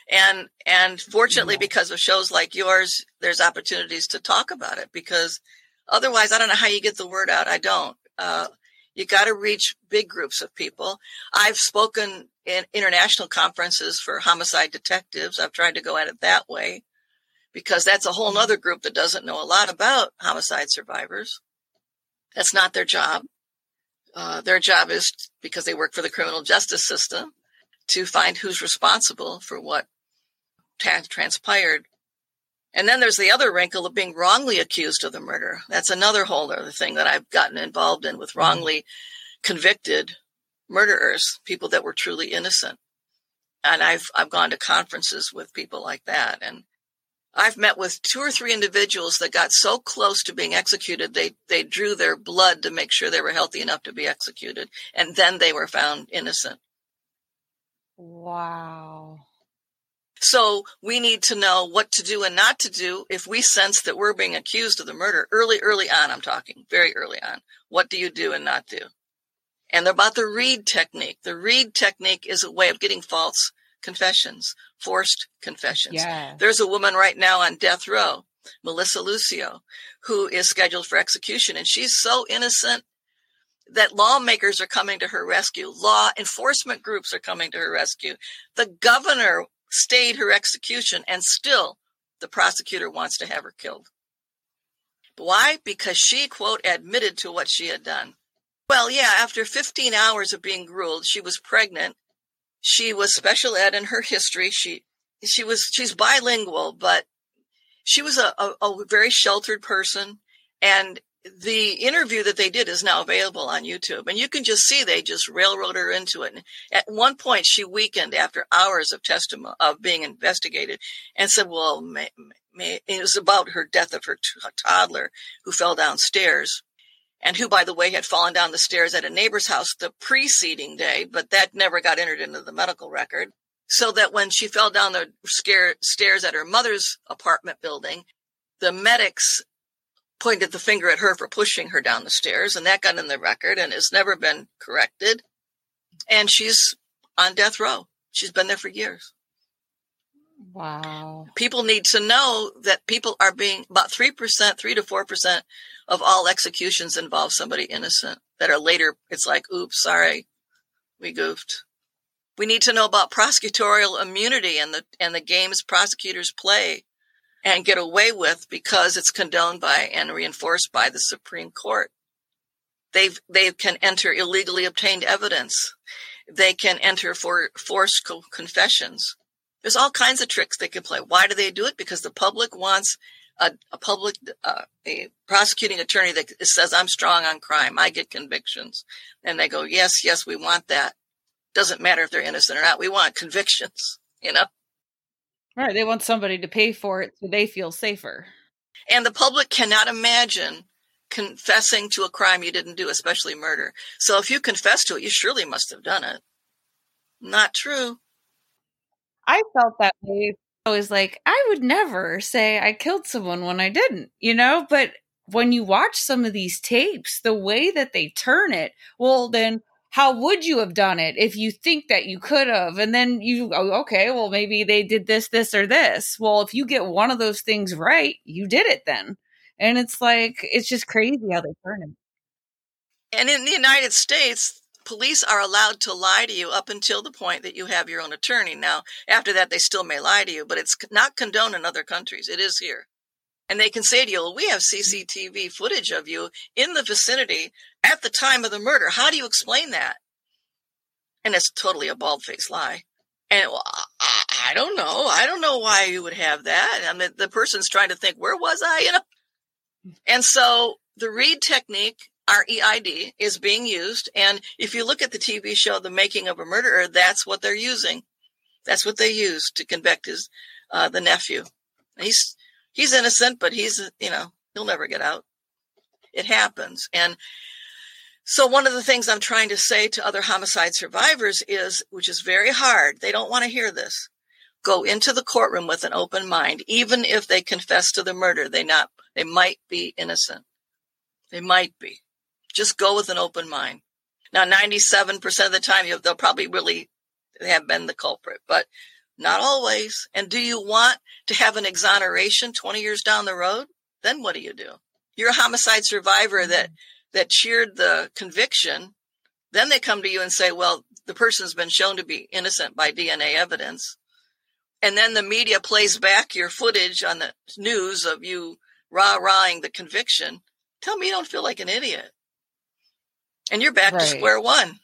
and and fortunately, yeah. because of shows like yours, there's opportunities to talk about it. Because otherwise, I don't know how you get the word out. I don't. Uh, you got to reach big groups of people. I've spoken in international conferences for homicide detectives. I've tried to go at it that way because that's a whole other group that doesn't know a lot about homicide survivors. That's not their job. Uh, their job is because they work for the criminal justice system to find who's responsible for what transpired. And then there's the other wrinkle of being wrongly accused of the murder. That's another whole other thing that I've gotten involved in with wrongly convicted murderers, people that were truly innocent. And I've I've gone to conferences with people like that and I've met with two or three individuals that got so close to being executed, they, they drew their blood to make sure they were healthy enough to be executed. And then they were found innocent. Wow. So we need to know what to do and not to do if we sense that we're being accused of the murder early, early on. I'm talking very early on. What do you do and not do? And about the Reid technique. The Reid technique is a way of getting false confessions, forced confessions. Yeah. There's a woman right now on death row, Melissa Lucio, who is scheduled for execution, and she's so innocent that lawmakers are coming to her rescue. Law enforcement groups are coming to her rescue. The governor stayed her execution, and still the prosecutor wants to have her killed. Why? Because she, quote, admitted to what she had done. Well, yeah, after 15 hours of being groomed, she was pregnant she was special ed in her history. She she was she's bilingual, but she was a, a, a very sheltered person. And the interview that they did is now available on YouTube, and you can just see they just railroad her into it. And at one point, she weakened after hours of testimony of being investigated, and said, "Well, may, may, it was about her death of her t- toddler who fell downstairs." and who, by the way, had fallen down the stairs at a neighbor's house the preceding day, but that never got entered into the medical record. So that when she fell down the stairs at her mother's apartment building, the medics pointed the finger at her for pushing her down the stairs, and that got in the record and has never been corrected. And she's on death row. She's been there for years. Wow. People need to know that people are being about 3%, 3 to 4% of all executions involve somebody innocent that are later, it's like, oops, sorry, we goofed. We need to know about prosecutorial immunity and the, and the games prosecutors play and get away with because it's condoned by and reinforced by the Supreme Court. They've, they can enter illegally obtained evidence. They can enter for forced confessions there's all kinds of tricks they can play. Why do they do it? Because the public wants a, a public, uh, a prosecuting attorney that says, I'm strong on crime. I get convictions. And they go, yes, yes, we want that. Doesn't matter if they're innocent or not. We want convictions, you know? Right. They want somebody to pay for it so they feel safer. And the public cannot imagine confessing to a crime you didn't do, especially murder. So if you confess to it, you surely must have done it. Not true. I felt that way. I was like, I would never say I killed someone when I didn't, you know? But when you watch some of these tapes, the way that they turn it, well, then how would you have done it if you think that you could have? And then you go, okay, well, maybe they did this, this, or this. Well, if you get one of those things right, you did it then. And it's like, it's just crazy how they turn it. And in the United States, police are allowed to lie to you up until the point that you have your own attorney. Now, after that, they still may lie to you, but it's not condoned in other countries. It is here. And they can say to you, well, we have CCTV footage of you in the vicinity at the time of the murder. How do you explain that? And it's totally a bald faced lie. And well, I, I, don't know. I don't know why you would have that. I mean, the person's trying to think, where was I? You know? And so the Reid technique R-E-I-D is being used. And if you look at the TV show, The Making of a Murderer, that's what they're using. That's what they use to convict his, uh, the nephew. He's, he's innocent, but he's, you know, he'll never get out. It happens. And so one of the things I'm trying to say to other homicide survivors is, which is very hard, they don't want to hear this. go into the courtroom with an open mind, even if they confess to the murder. They not they might be innocent. They might be. Just go with an open mind. Now, 97% of the time, they'll probably really have been the culprit, but not always. And do you want to have an exoneration 20 years down the road? Then what do you do? You're a homicide survivor that, mm-hmm. that cheered the conviction. Then they come to you and say, well, the person's been shown to be innocent by DNA evidence. And then the media plays back your footage on the news of you rah-rahing the conviction. Tell me you don't feel like an idiot. And you're back right. to square one.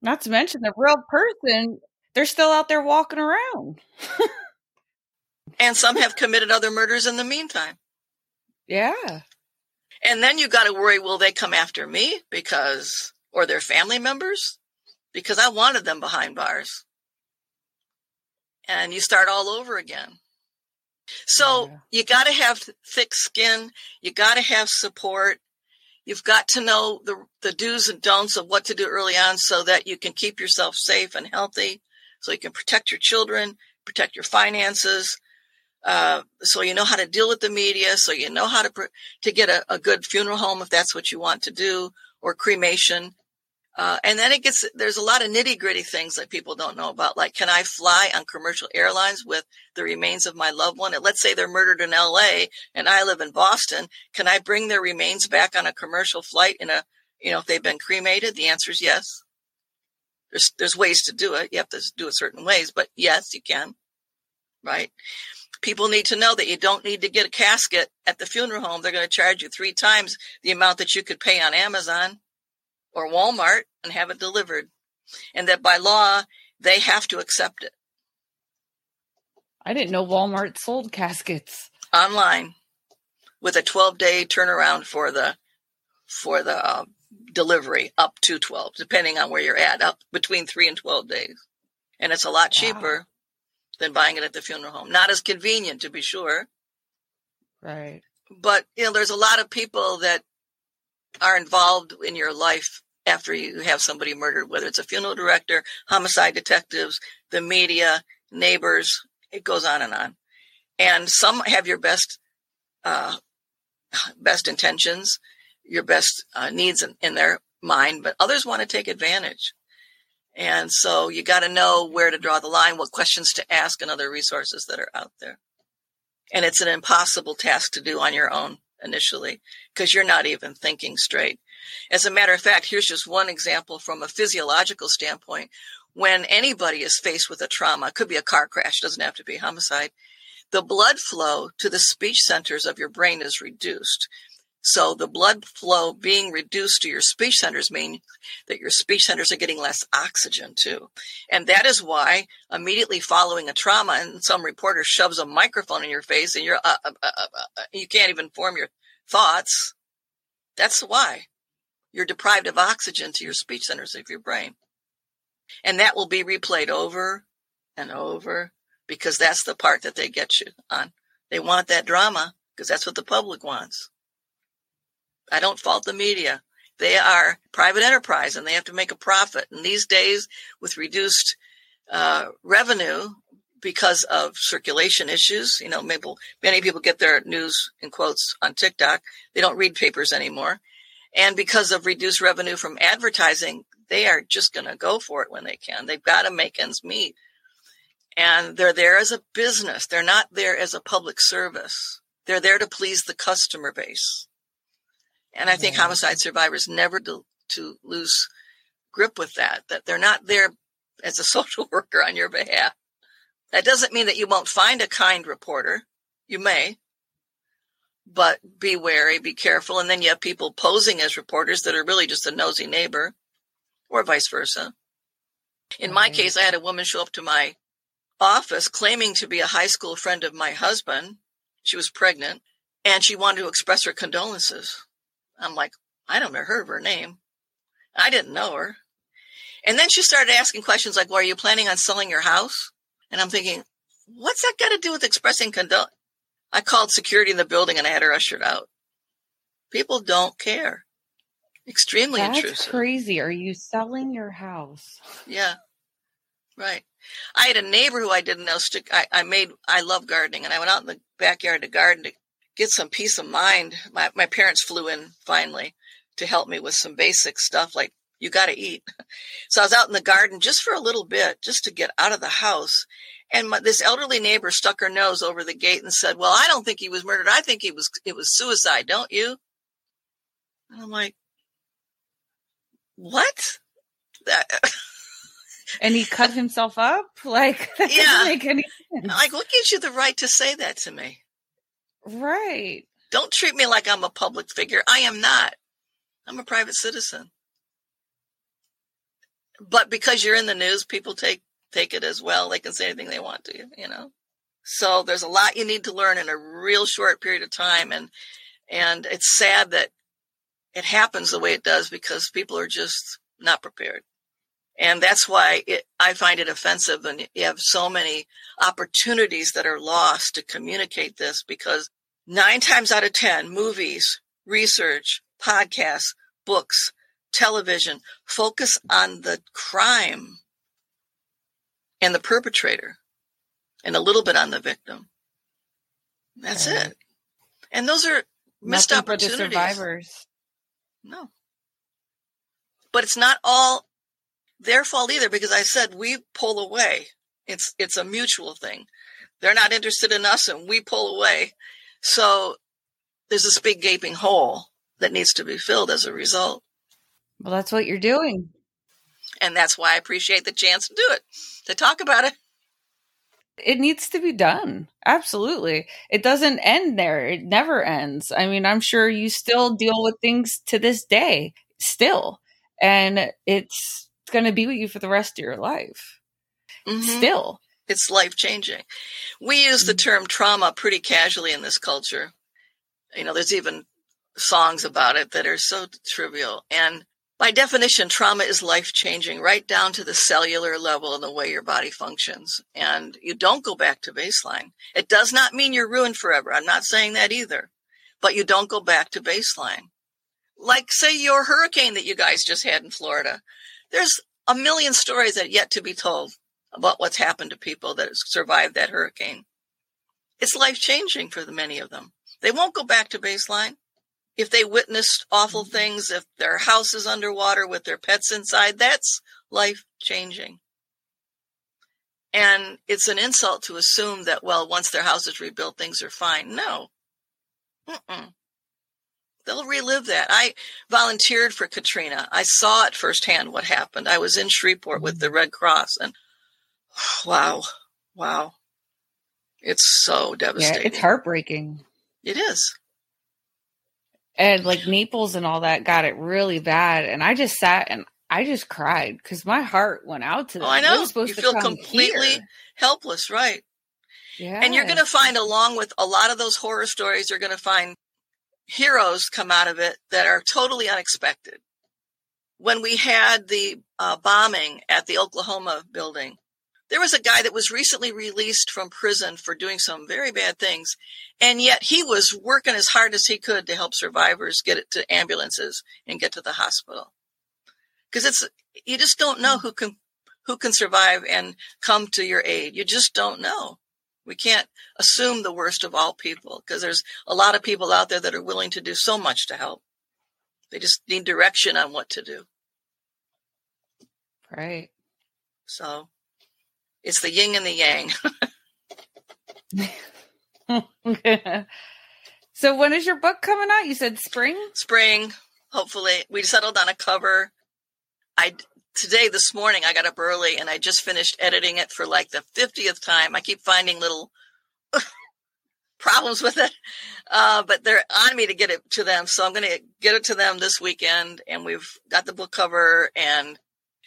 Not to mention the real person, they're still out there walking around. and some have committed other murders in the meantime. Yeah. And then you got to worry will they come after me because, or their family members? Because I wanted them behind bars. And you start all over again. So yeah. you got to have thick skin. You got to have support. You've got to know the, the do's and don'ts of what to do early on so that you can keep yourself safe and healthy, so you can protect your children, protect your finances, uh, so you know how to deal with the media, so you know how to to get a, a good funeral home if that's what you want to do, or cremation. Uh, and then it gets, there's a lot of nitty gritty things that people don't know about. Like, can I fly on commercial airlines with the remains of my loved one? And let's say they're murdered in LA and I live in Boston. Can I bring their remains back on a commercial flight in a, you know, if they've been cremated? The answer is yes. There's, there's ways to do it. You have to do it certain ways, but yes, you can. Right. People need to know that you don't need to get a casket at the funeral home. They're going to charge you three times the amount that you could pay on Amazon or Walmart and have it delivered. And that by law, they have to accept it. I didn't know Walmart sold caskets online with a 12 day turnaround for the for the uh, delivery up to 12 depending on where you're at up between 3 and 12 days and it's a lot cheaper wow. than buying it at the funeral home not as convenient to be sure right but you know there's a lot of people that are involved in your life after you have somebody murdered, whether it's a funeral director, homicide detectives, the media, neighbors, it goes on and on. And some have your best, uh, best intentions, your best uh, needs in, in their mind, but others want to take advantage. And so you got to know where to draw the line, what questions to ask, and other resources that are out there. And it's an impossible task to do on your own initially because you're not even thinking straight. As a matter of fact, here's just one example from a physiological standpoint. When anybody is faced with a trauma, it could be a car crash, doesn't have to be homicide, the blood flow to the speech centers of your brain is reduced. So the blood flow being reduced to your speech centers mean that your speech centers are getting less oxygen too. And that is why immediately following a trauma and some reporter shoves a microphone in your face and you're, uh, uh, uh, uh, uh you can't even form your thoughts. That's why you're deprived of oxygen to your speech centers of your brain. And that will be replayed over and over because that's the part that they get you on. They want that drama because that's what the public wants. I don't fault the media. They are private enterprise and they have to make a profit. And these days, with reduced uh, revenue because of circulation issues, you know, maybe many people get their news in quotes on TikTok. They don't read papers anymore. And because of reduced revenue from advertising, they are just going to go for it when they can. They've got to make ends meet. And they're there as a business. They're not there as a public service. They're there to please the customer base. And I think homicide survivors never to, to lose grip with that, that they're not there as a social worker on your behalf. That doesn't mean that you won't find a kind reporter. You may, but be wary, be careful. And then you have people posing as reporters that are really just a nosy neighbor or vice versa. In my mm-hmm. case, I had a woman show up to my office claiming to be a high school friend of my husband. She was pregnant and she wanted to express her condolences. I'm like, I don't know her, her name. I didn't know her. And then she started asking questions like, well, are you planning on selling your house? And I'm thinking, what's that got to do with expressing condolence? I called security in the building and I had her ushered out. People don't care. Extremely That's intrusive. crazy. Are you selling your house? Yeah. Right. I had a neighbor who I didn't know. I, I made, I love gardening and I went out in the backyard to garden to get some peace of mind. My, my parents flew in finally to help me with some basic stuff like you got to eat. So I was out in the garden just for a little bit, just to get out of the house. And my, this elderly neighbor stuck her nose over the gate and said, "Well, I don't think he was murdered. I think he was it was suicide, don't you?" And I'm like, "What?" That, and he cut himself up. Like Yeah. any like, what gives you the right to say that to me? Right. Don't treat me like I'm a public figure. I am not. I'm a private citizen. But because you're in the news, people take take it as well. They can say anything they want to you, you know. So there's a lot you need to learn in a real short period of time and and it's sad that it happens the way it does because people are just not prepared. And that's why it, I find it offensive and you have so many opportunities that are lost to communicate this because nine times out of 10, movies, research, podcasts, books, television focus on the crime and the perpetrator and a little bit on the victim. That's Right. it. And those are missed Nothing for the opportunities. survivors. No. But it's not all their fault either because I said we pull away. It's it's a mutual thing. They're not interested in us and we pull away. So there's this big gaping hole that needs to be filled as a result. Well, that's what you're doing. And that's why I appreciate the chance to do it, to talk about it. It needs to be done. Absolutely. It doesn't end there. It never ends. I mean, I'm sure you still deal with things to this day, still. And it's going to be with you for the rest of your life. Mhm. Still. It's life changing. We use the term trauma pretty casually in this culture. You know, there's even songs about it that are so trivial. And by definition, trauma is life changing right down to the cellular level and the way your body functions. And you don't go back to baseline. It does not mean you're ruined forever. I'm not saying that either, but you don't go back to baseline. Like, say, your hurricane that you guys just had in Florida. There's a million stories that yet to be told about what's happened to people that survived that hurricane. It's life changing for the many of them. They won't go back to baseline. If they witnessed awful things, if their house is underwater with their pets inside, that's life changing. And it's an insult to assume that, well, once their house is rebuilt, things are fine. No. Mm-mm. They'll relive that. I volunteered for Katrina. I saw it firsthand what happened. I was in Shreveport with the mm-hmm. Red Cross and wow, wow. It's so Yeah, devastating. it's heartbreaking. It is. And like Naples and all that got it really bad. And I just sat and I just cried because my heart went out to them. Oh, I know. supposed You to feel completely here. helpless, right? Yeah. And you're going to find, along with a lot of those horror stories, you're going to find heroes come out of it that are totally unexpected. When we had the uh, bombing at the Oklahoma building, there was a guy that was recently released from prison for doing some very bad things. And yet he was working as hard as he could to help survivors get it to ambulances and get to the hospital. Cause it's, you just don't know who can, who can survive and come to your aid. You just don't know. We can't assume the worst of all people because there's a lot of people out there that are willing to do so much to help. They just need direction on what to do. right. So it's the yin and the yang. so when is your book coming out? You said spring? Spring, hopefully. We settled on a cover. I today this morning I got up early and I just finished editing it for like the 50th time. I keep finding little problems with it. Uh, but they're on me to get it to them. So I'm going to get it to them this weekend and we've got the book cover and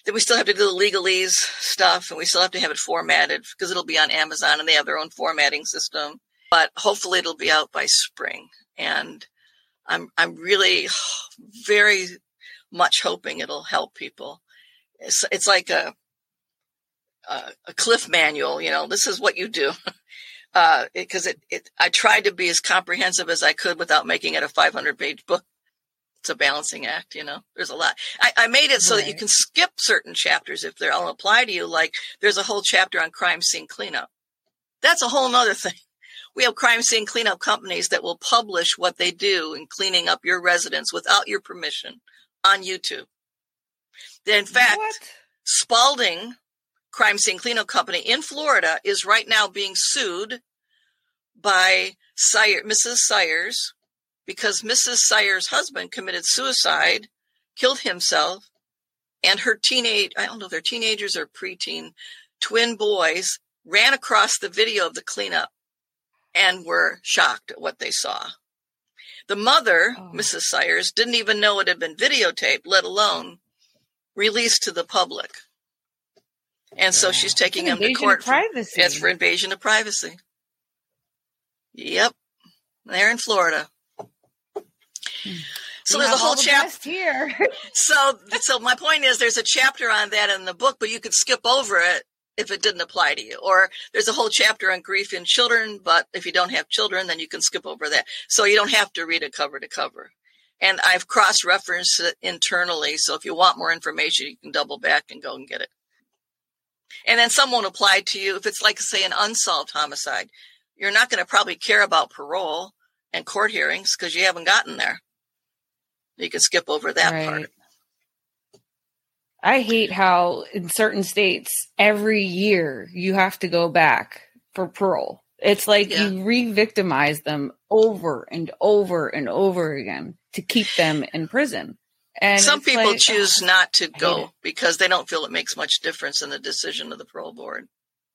then we still have to do the legalese stuff and we still have to have it formatted because it'll be on Amazon and they have their own formatting system. But hopefully it'll be out by spring. And I'm, I'm really very much hoping it'll help people. It's, it's like a, a, a cliff manual, you know, this is what you do. Uh, because it, it, I tried to be as comprehensive as I could without making it a 500 page book. it's a balancing act, you know. There's a lot. I, I made it so right. that you can skip certain chapters if they don't apply to you. Like there's a whole chapter on crime scene cleanup. That's a whole nother thing. We have crime scene cleanup companies that will publish what they do in cleaning up your residence without your permission on YouTube. In fact, what? Spalding Crime Scene Cleanup Company in Florida is right now being sued by Sire, Mrs. Sayers because Mrs. Sayers' husband committed suicide, killed himself, and her teenage, I don't know if they're teenagers or preteen, twin boys ran across the video of the cleanup and were shocked at what they saw. The mother, oh. Mrs. Sayers, didn't even know it had been videotaped, let alone released to the public. And so she's taking him to court. For, it's for invasion of privacy. Yep. They're in Florida. So there's a whole the chapter here. so, so my point is, there's a chapter on that in the book, but you could skip over it if it didn't apply to you. Or there's a whole chapter on grief in children, but if you don't have children, then you can skip over that. So you don't have to read it cover to cover. And I've cross referenced it internally. So if you want more information, you can double back and go and get it. And then some won't apply to you. If it's like, say, an unsolved homicide, you're not going to probably care about parole and court hearings because you haven't gotten there. You can skip over that right. part. I hate how in certain states every year you have to go back for parole. It's like yeah. you re-victimize them over and over and over again to keep them in prison. And some people like, ah, choose oh, not to go because they don't feel it makes much difference in the decision of the parole board.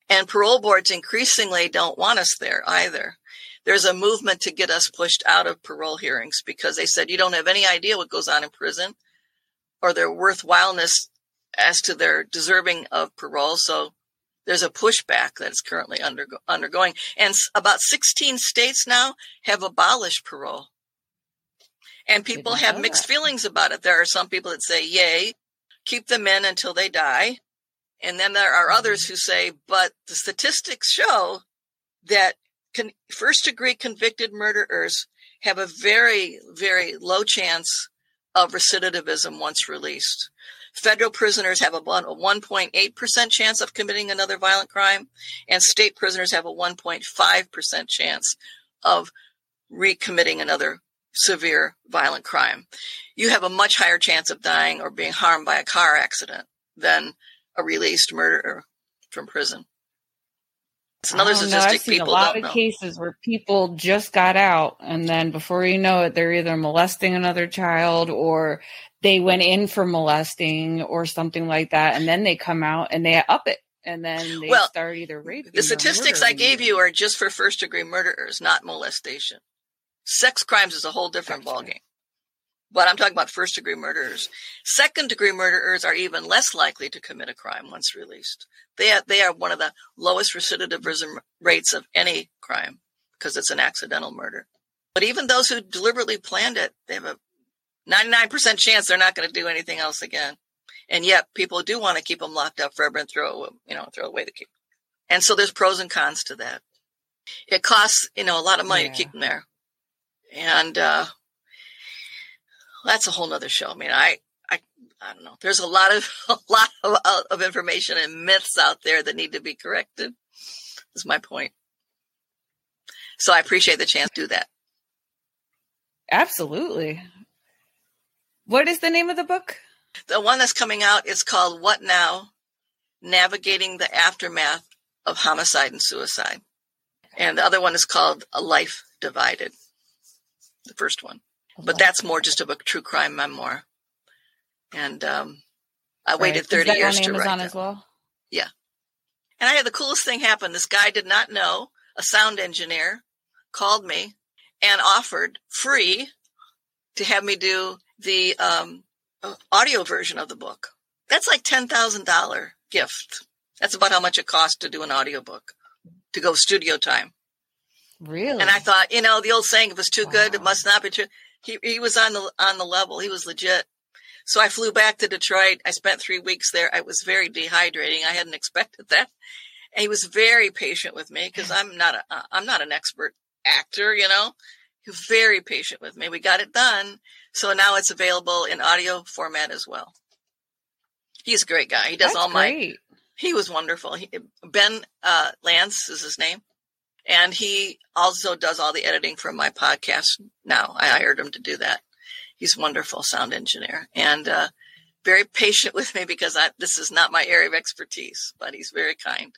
And parole boards increasingly don't want us there either. There's a movement to get us pushed out of parole hearings because they said you don't have any idea what goes on in prison or their worthwhileness as to their deserving of parole. So there's a pushback that's currently undergo- undergoing. And about 16 states now have abolished parole. And people have mixed that. feelings about it. There are some people that say, yay, keep them in until they die. And then there are others mm-hmm. who say, but the statistics show that con- first degree convicted murderers have a very, very low chance of recidivism once released. Federal prisoners have a 1.8% chance of committing another violent crime, and state prisoners have a 1.5% chance of recommitting another severe violent crime. You have a much higher chance of dying or being harmed by a car accident than a released murderer from prison. It's another oh, statistic know. I've seen a lot of know. cases where people just got out, and then before you know it, they're either molesting another child or they went in for molesting or something like that, and then they come out and they up it, and then they well, start either raping. The statistics I gave you are just for first degree murderers, not molestation. Sex crimes is a whole different ballgame but I'm talking about first degree murderers. Second degree murderers are even less likely to commit a crime once released. They are, they are one of the lowest recidivism rates of any crime because it's an accidental murder. But even those who deliberately planned it, they have a 99% chance they're not going to do anything else again. And yet people do want to keep them locked up forever and throw, you know, throw away the key. And so there's pros and cons to that. It costs, you know, a lot of money yeah. to keep them there. And, uh, that's a whole nother show. I mean, I, I, I don't know. There's a lot of, a lot of, of information and myths out there that need to be corrected. Is my point. So I appreciate the chance to do that. Absolutely. What is the name of the book? The one that's coming out is called What Now? Navigating the Aftermath of Homicide and Suicide. And the other one is called A Life Divided. The first one but that's more just of a true crime memoir. And um, I right. waited 30 years to Amazon write as well. Yeah. And I had the coolest thing happen. This guy did not know, a sound engineer called me and offered free to have me do the um, audio version of the book. That's like $10,000 gift. That's about how much it costs to do an audiobook, to go studio time. Really? And I thought, you know, the old saying, if it's too wow. good, it must not be true he he was on the on the level. He was legit. So I flew back to Detroit. I spent three weeks there. I was very dehydrating. I hadn't expected that. And he was very patient with me because I'm not a I'm not an expert actor, you know. He was very patient with me. We got it done. So now it's available in audio format as well. He's a great guy. He does That's all my, great. he was wonderful. He, ben uh, Lance is his name. And he also does all the editing for my podcast now. I hired him to do that. He's a wonderful sound engineer and uh, very patient with me because I, this is not my area of expertise, but he's very kind.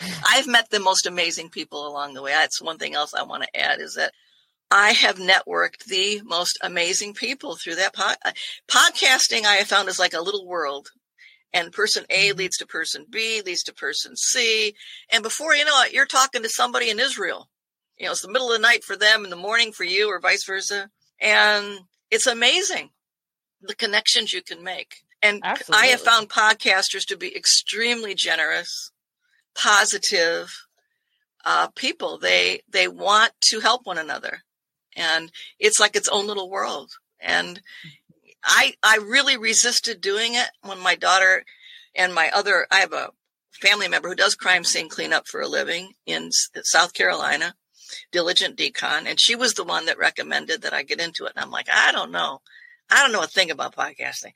I've met the most amazing people along the way. That's one thing else I want to add is that I have networked the most amazing people through that pod- uh, podcasting. I have found is like a little world and person A Mm-hmm. leads to person B, leads to person C. And before you know it, you're talking to somebody in Israel. You know, it's the middle of the night for them in the morning for you or vice versa. And it's amazing the connections you can make. And I have found podcasters to be extremely generous, positive uh, people. They they want to help one another, and it's like its own little world. And I I really resisted doing it when my daughter and my other I have a family member who does crime scene cleanup for a living in South Carolina, diligent decon, and she was the one that recommended that I get into it. And I'm like, I don't know, I don't know a thing about podcasting.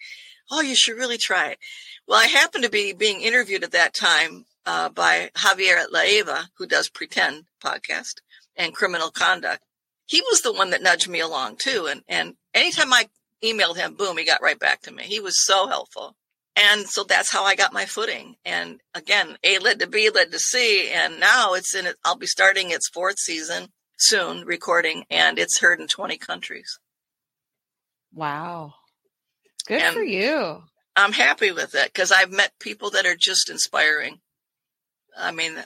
Oh, you should really try it. Well, I happened to be being interviewed at that time uh, by Javier Leiva, who does Pretend podcast and Criminal Conduct. He was the one that nudged me along too, and and anytime I emailed him, boom, he got right back to me. He was so helpful. And so that's how I got my footing. And again, A led to B led to C. And now it's in it. I'll be starting its fourth season soon, recording, and it's heard in 20 countries. Wow. Good And- for you. I'm happy with it because I've met people that are just inspiring. I mean,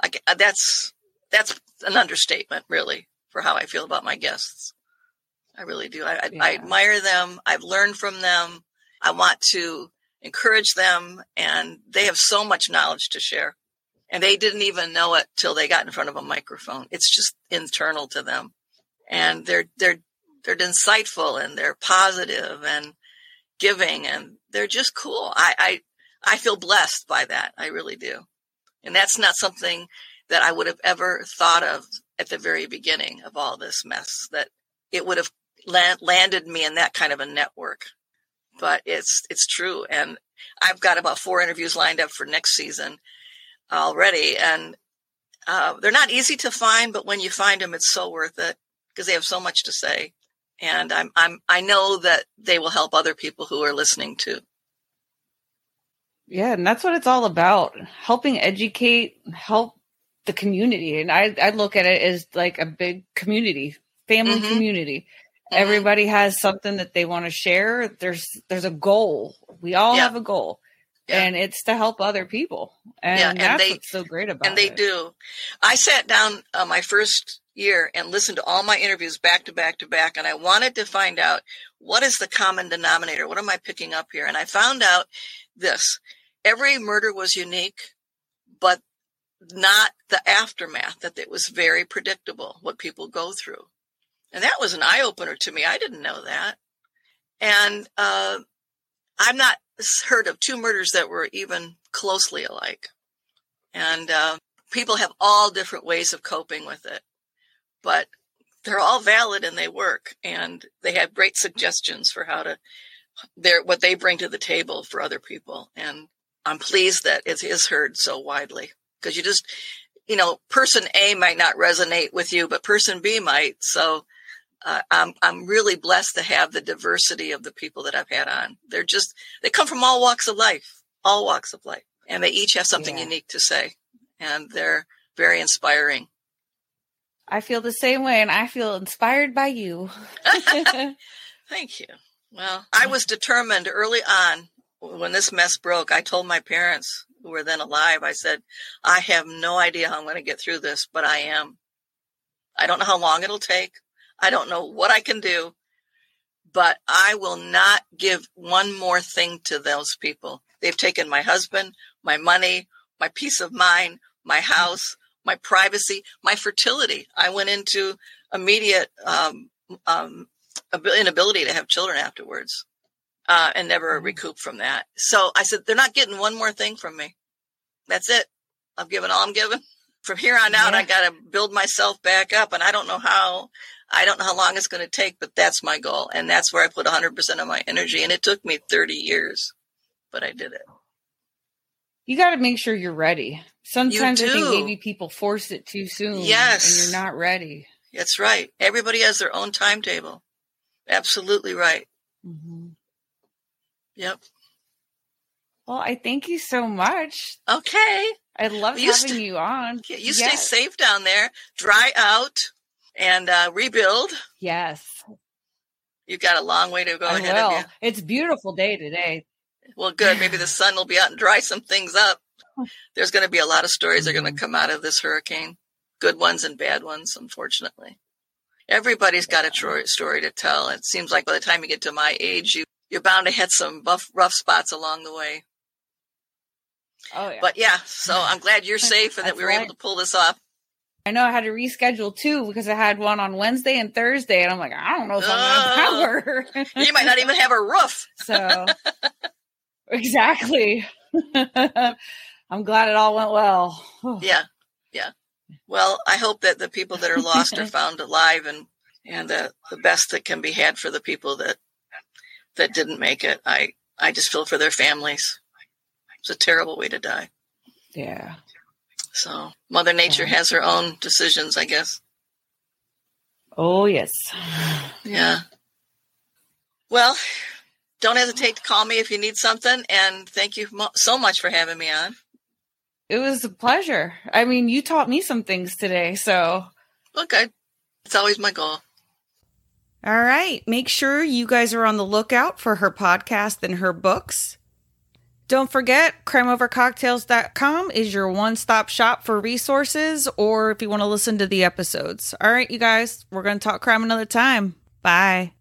I, that's, that's an understatement really for how I feel about my guests. I really do. I, I, I admire them. I've learned from them. I want to encourage them and they have so much knowledge to share and they didn't even know it till they got in front of a microphone. It's just internal to them and they're, they're, they're insightful and they're positive and giving and they're just cool. I, I, I feel blessed by that. I really do. And that's not something that I would have ever thought of at the very beginning of all this mess, that it would have land, landed me in that kind of a network. But it's, it's true. And I've got about four interviews lined up for next season already. And, uh, they're not easy to find, but when you find them, it's so worth it because they have so much to say. And I'm, I'm, I know that they will help other people who are listening too. Yeah, and that's what it's all about. Helping educate, help the community. And I, I look at it as like a big community, family Mhm. community. Mhm. Everybody has something that they want to share. There's there's a goal. We all Yeah. have a goal. Yeah. And it's to help other people. And, Yeah, and that's they- what's so great about and they it. do. I sat down uh, my first year and listened to all my interviews back to back to back, and I wanted to find out what is the common denominator. What am I picking up here? And I found out this: every murder was unique, but not the aftermath. That it was very predictable what people go through, and that was an eye opener to me. I didn't know that, and uh, I've not heard of two murders that were even closely alike, and. Uh, people have all different ways of coping with it, but they're all valid and they work. And they have great suggestions for how to, their, what they bring to the table for other people. And I'm pleased that it is heard so widely because you just, you know, person A might not resonate with you, but person B might. So, uh, I'm, I'm really blessed to have the diversity of the people that I've had on. They're just, they come from all walks of life, all walks of life, and they each have something Yeah. unique to say and they're very inspiring. I feel the same way and I feel inspired by you. Thank you. Well, I was determined early on when this mess broke. I told my parents who were then alive, I said, I have no idea how I'm going to get through this, but I am. I don't know how long it'll take. I don't know what I can do, but I will not give one more thing to those people. They've taken my husband, my money, my peace of mind, my house, my privacy, my fertility. I went into immediate um, um, ab- inability to have children afterwards uh, and never recoup from that. So I said, they're not getting one more thing from me. That's it. I've given all I'm given. from here on out, Yeah. I got to build myself back up. And I don't know how, I don't know how long it's going to take, but that's my goal. And that's where I put 100% of my energy. And it took me 30 years, but I did it. You got to make sure you're ready. Sometimes I think maybe people force it too soon. Yes. And you're not ready. That's right. Everybody has their own timetable. Absolutely right. hmm Yep. Well, I thank you so much. Okay. I love You having st- you on. You stay Yes. safe down there, dry out, and uh, rebuild. Yes. You've got a long way to go I ahead will. of you. It's a beautiful day today. Well, good. Maybe the sun will be out and dry some things up. There's going to be a lot of stories that are going to come out of this hurricane, good ones and bad ones, unfortunately. Everybody's got a tro- story to tell. It seems like by the time you get to my age, you, you're bound to hit some rough, rough spots along the way. Oh yeah. But yeah, so I'm glad you're safe and that we were able to pull this off. I know I had to reschedule too because I had one on Wednesday and Thursday, and I'm like, I don't know if I'm gonna power. You might not even have a roof. so exactly. I'm glad it all went well. Yeah, yeah. Well, I hope that the people that are lost are found alive and and the the best that can be had for the people that that didn't make it. I I just feel for their families. It's a terrible way to die. Yeah. So Mother Nature Yeah. has her own decisions, I guess. Oh yes. Yeah. Well, don't hesitate to call me if you need something. And thank you mo- so much for having me on. It was a pleasure. I mean, you taught me some things today, so Well, good. It's always my goal. All right. Make sure you guys are on the lookout for her podcast and her books. Don't forget, crimeovercocktails.com is your one stop shop for resources or if you want to listen to the episodes. All right, you guys, we're going to talk crime another time. Bye.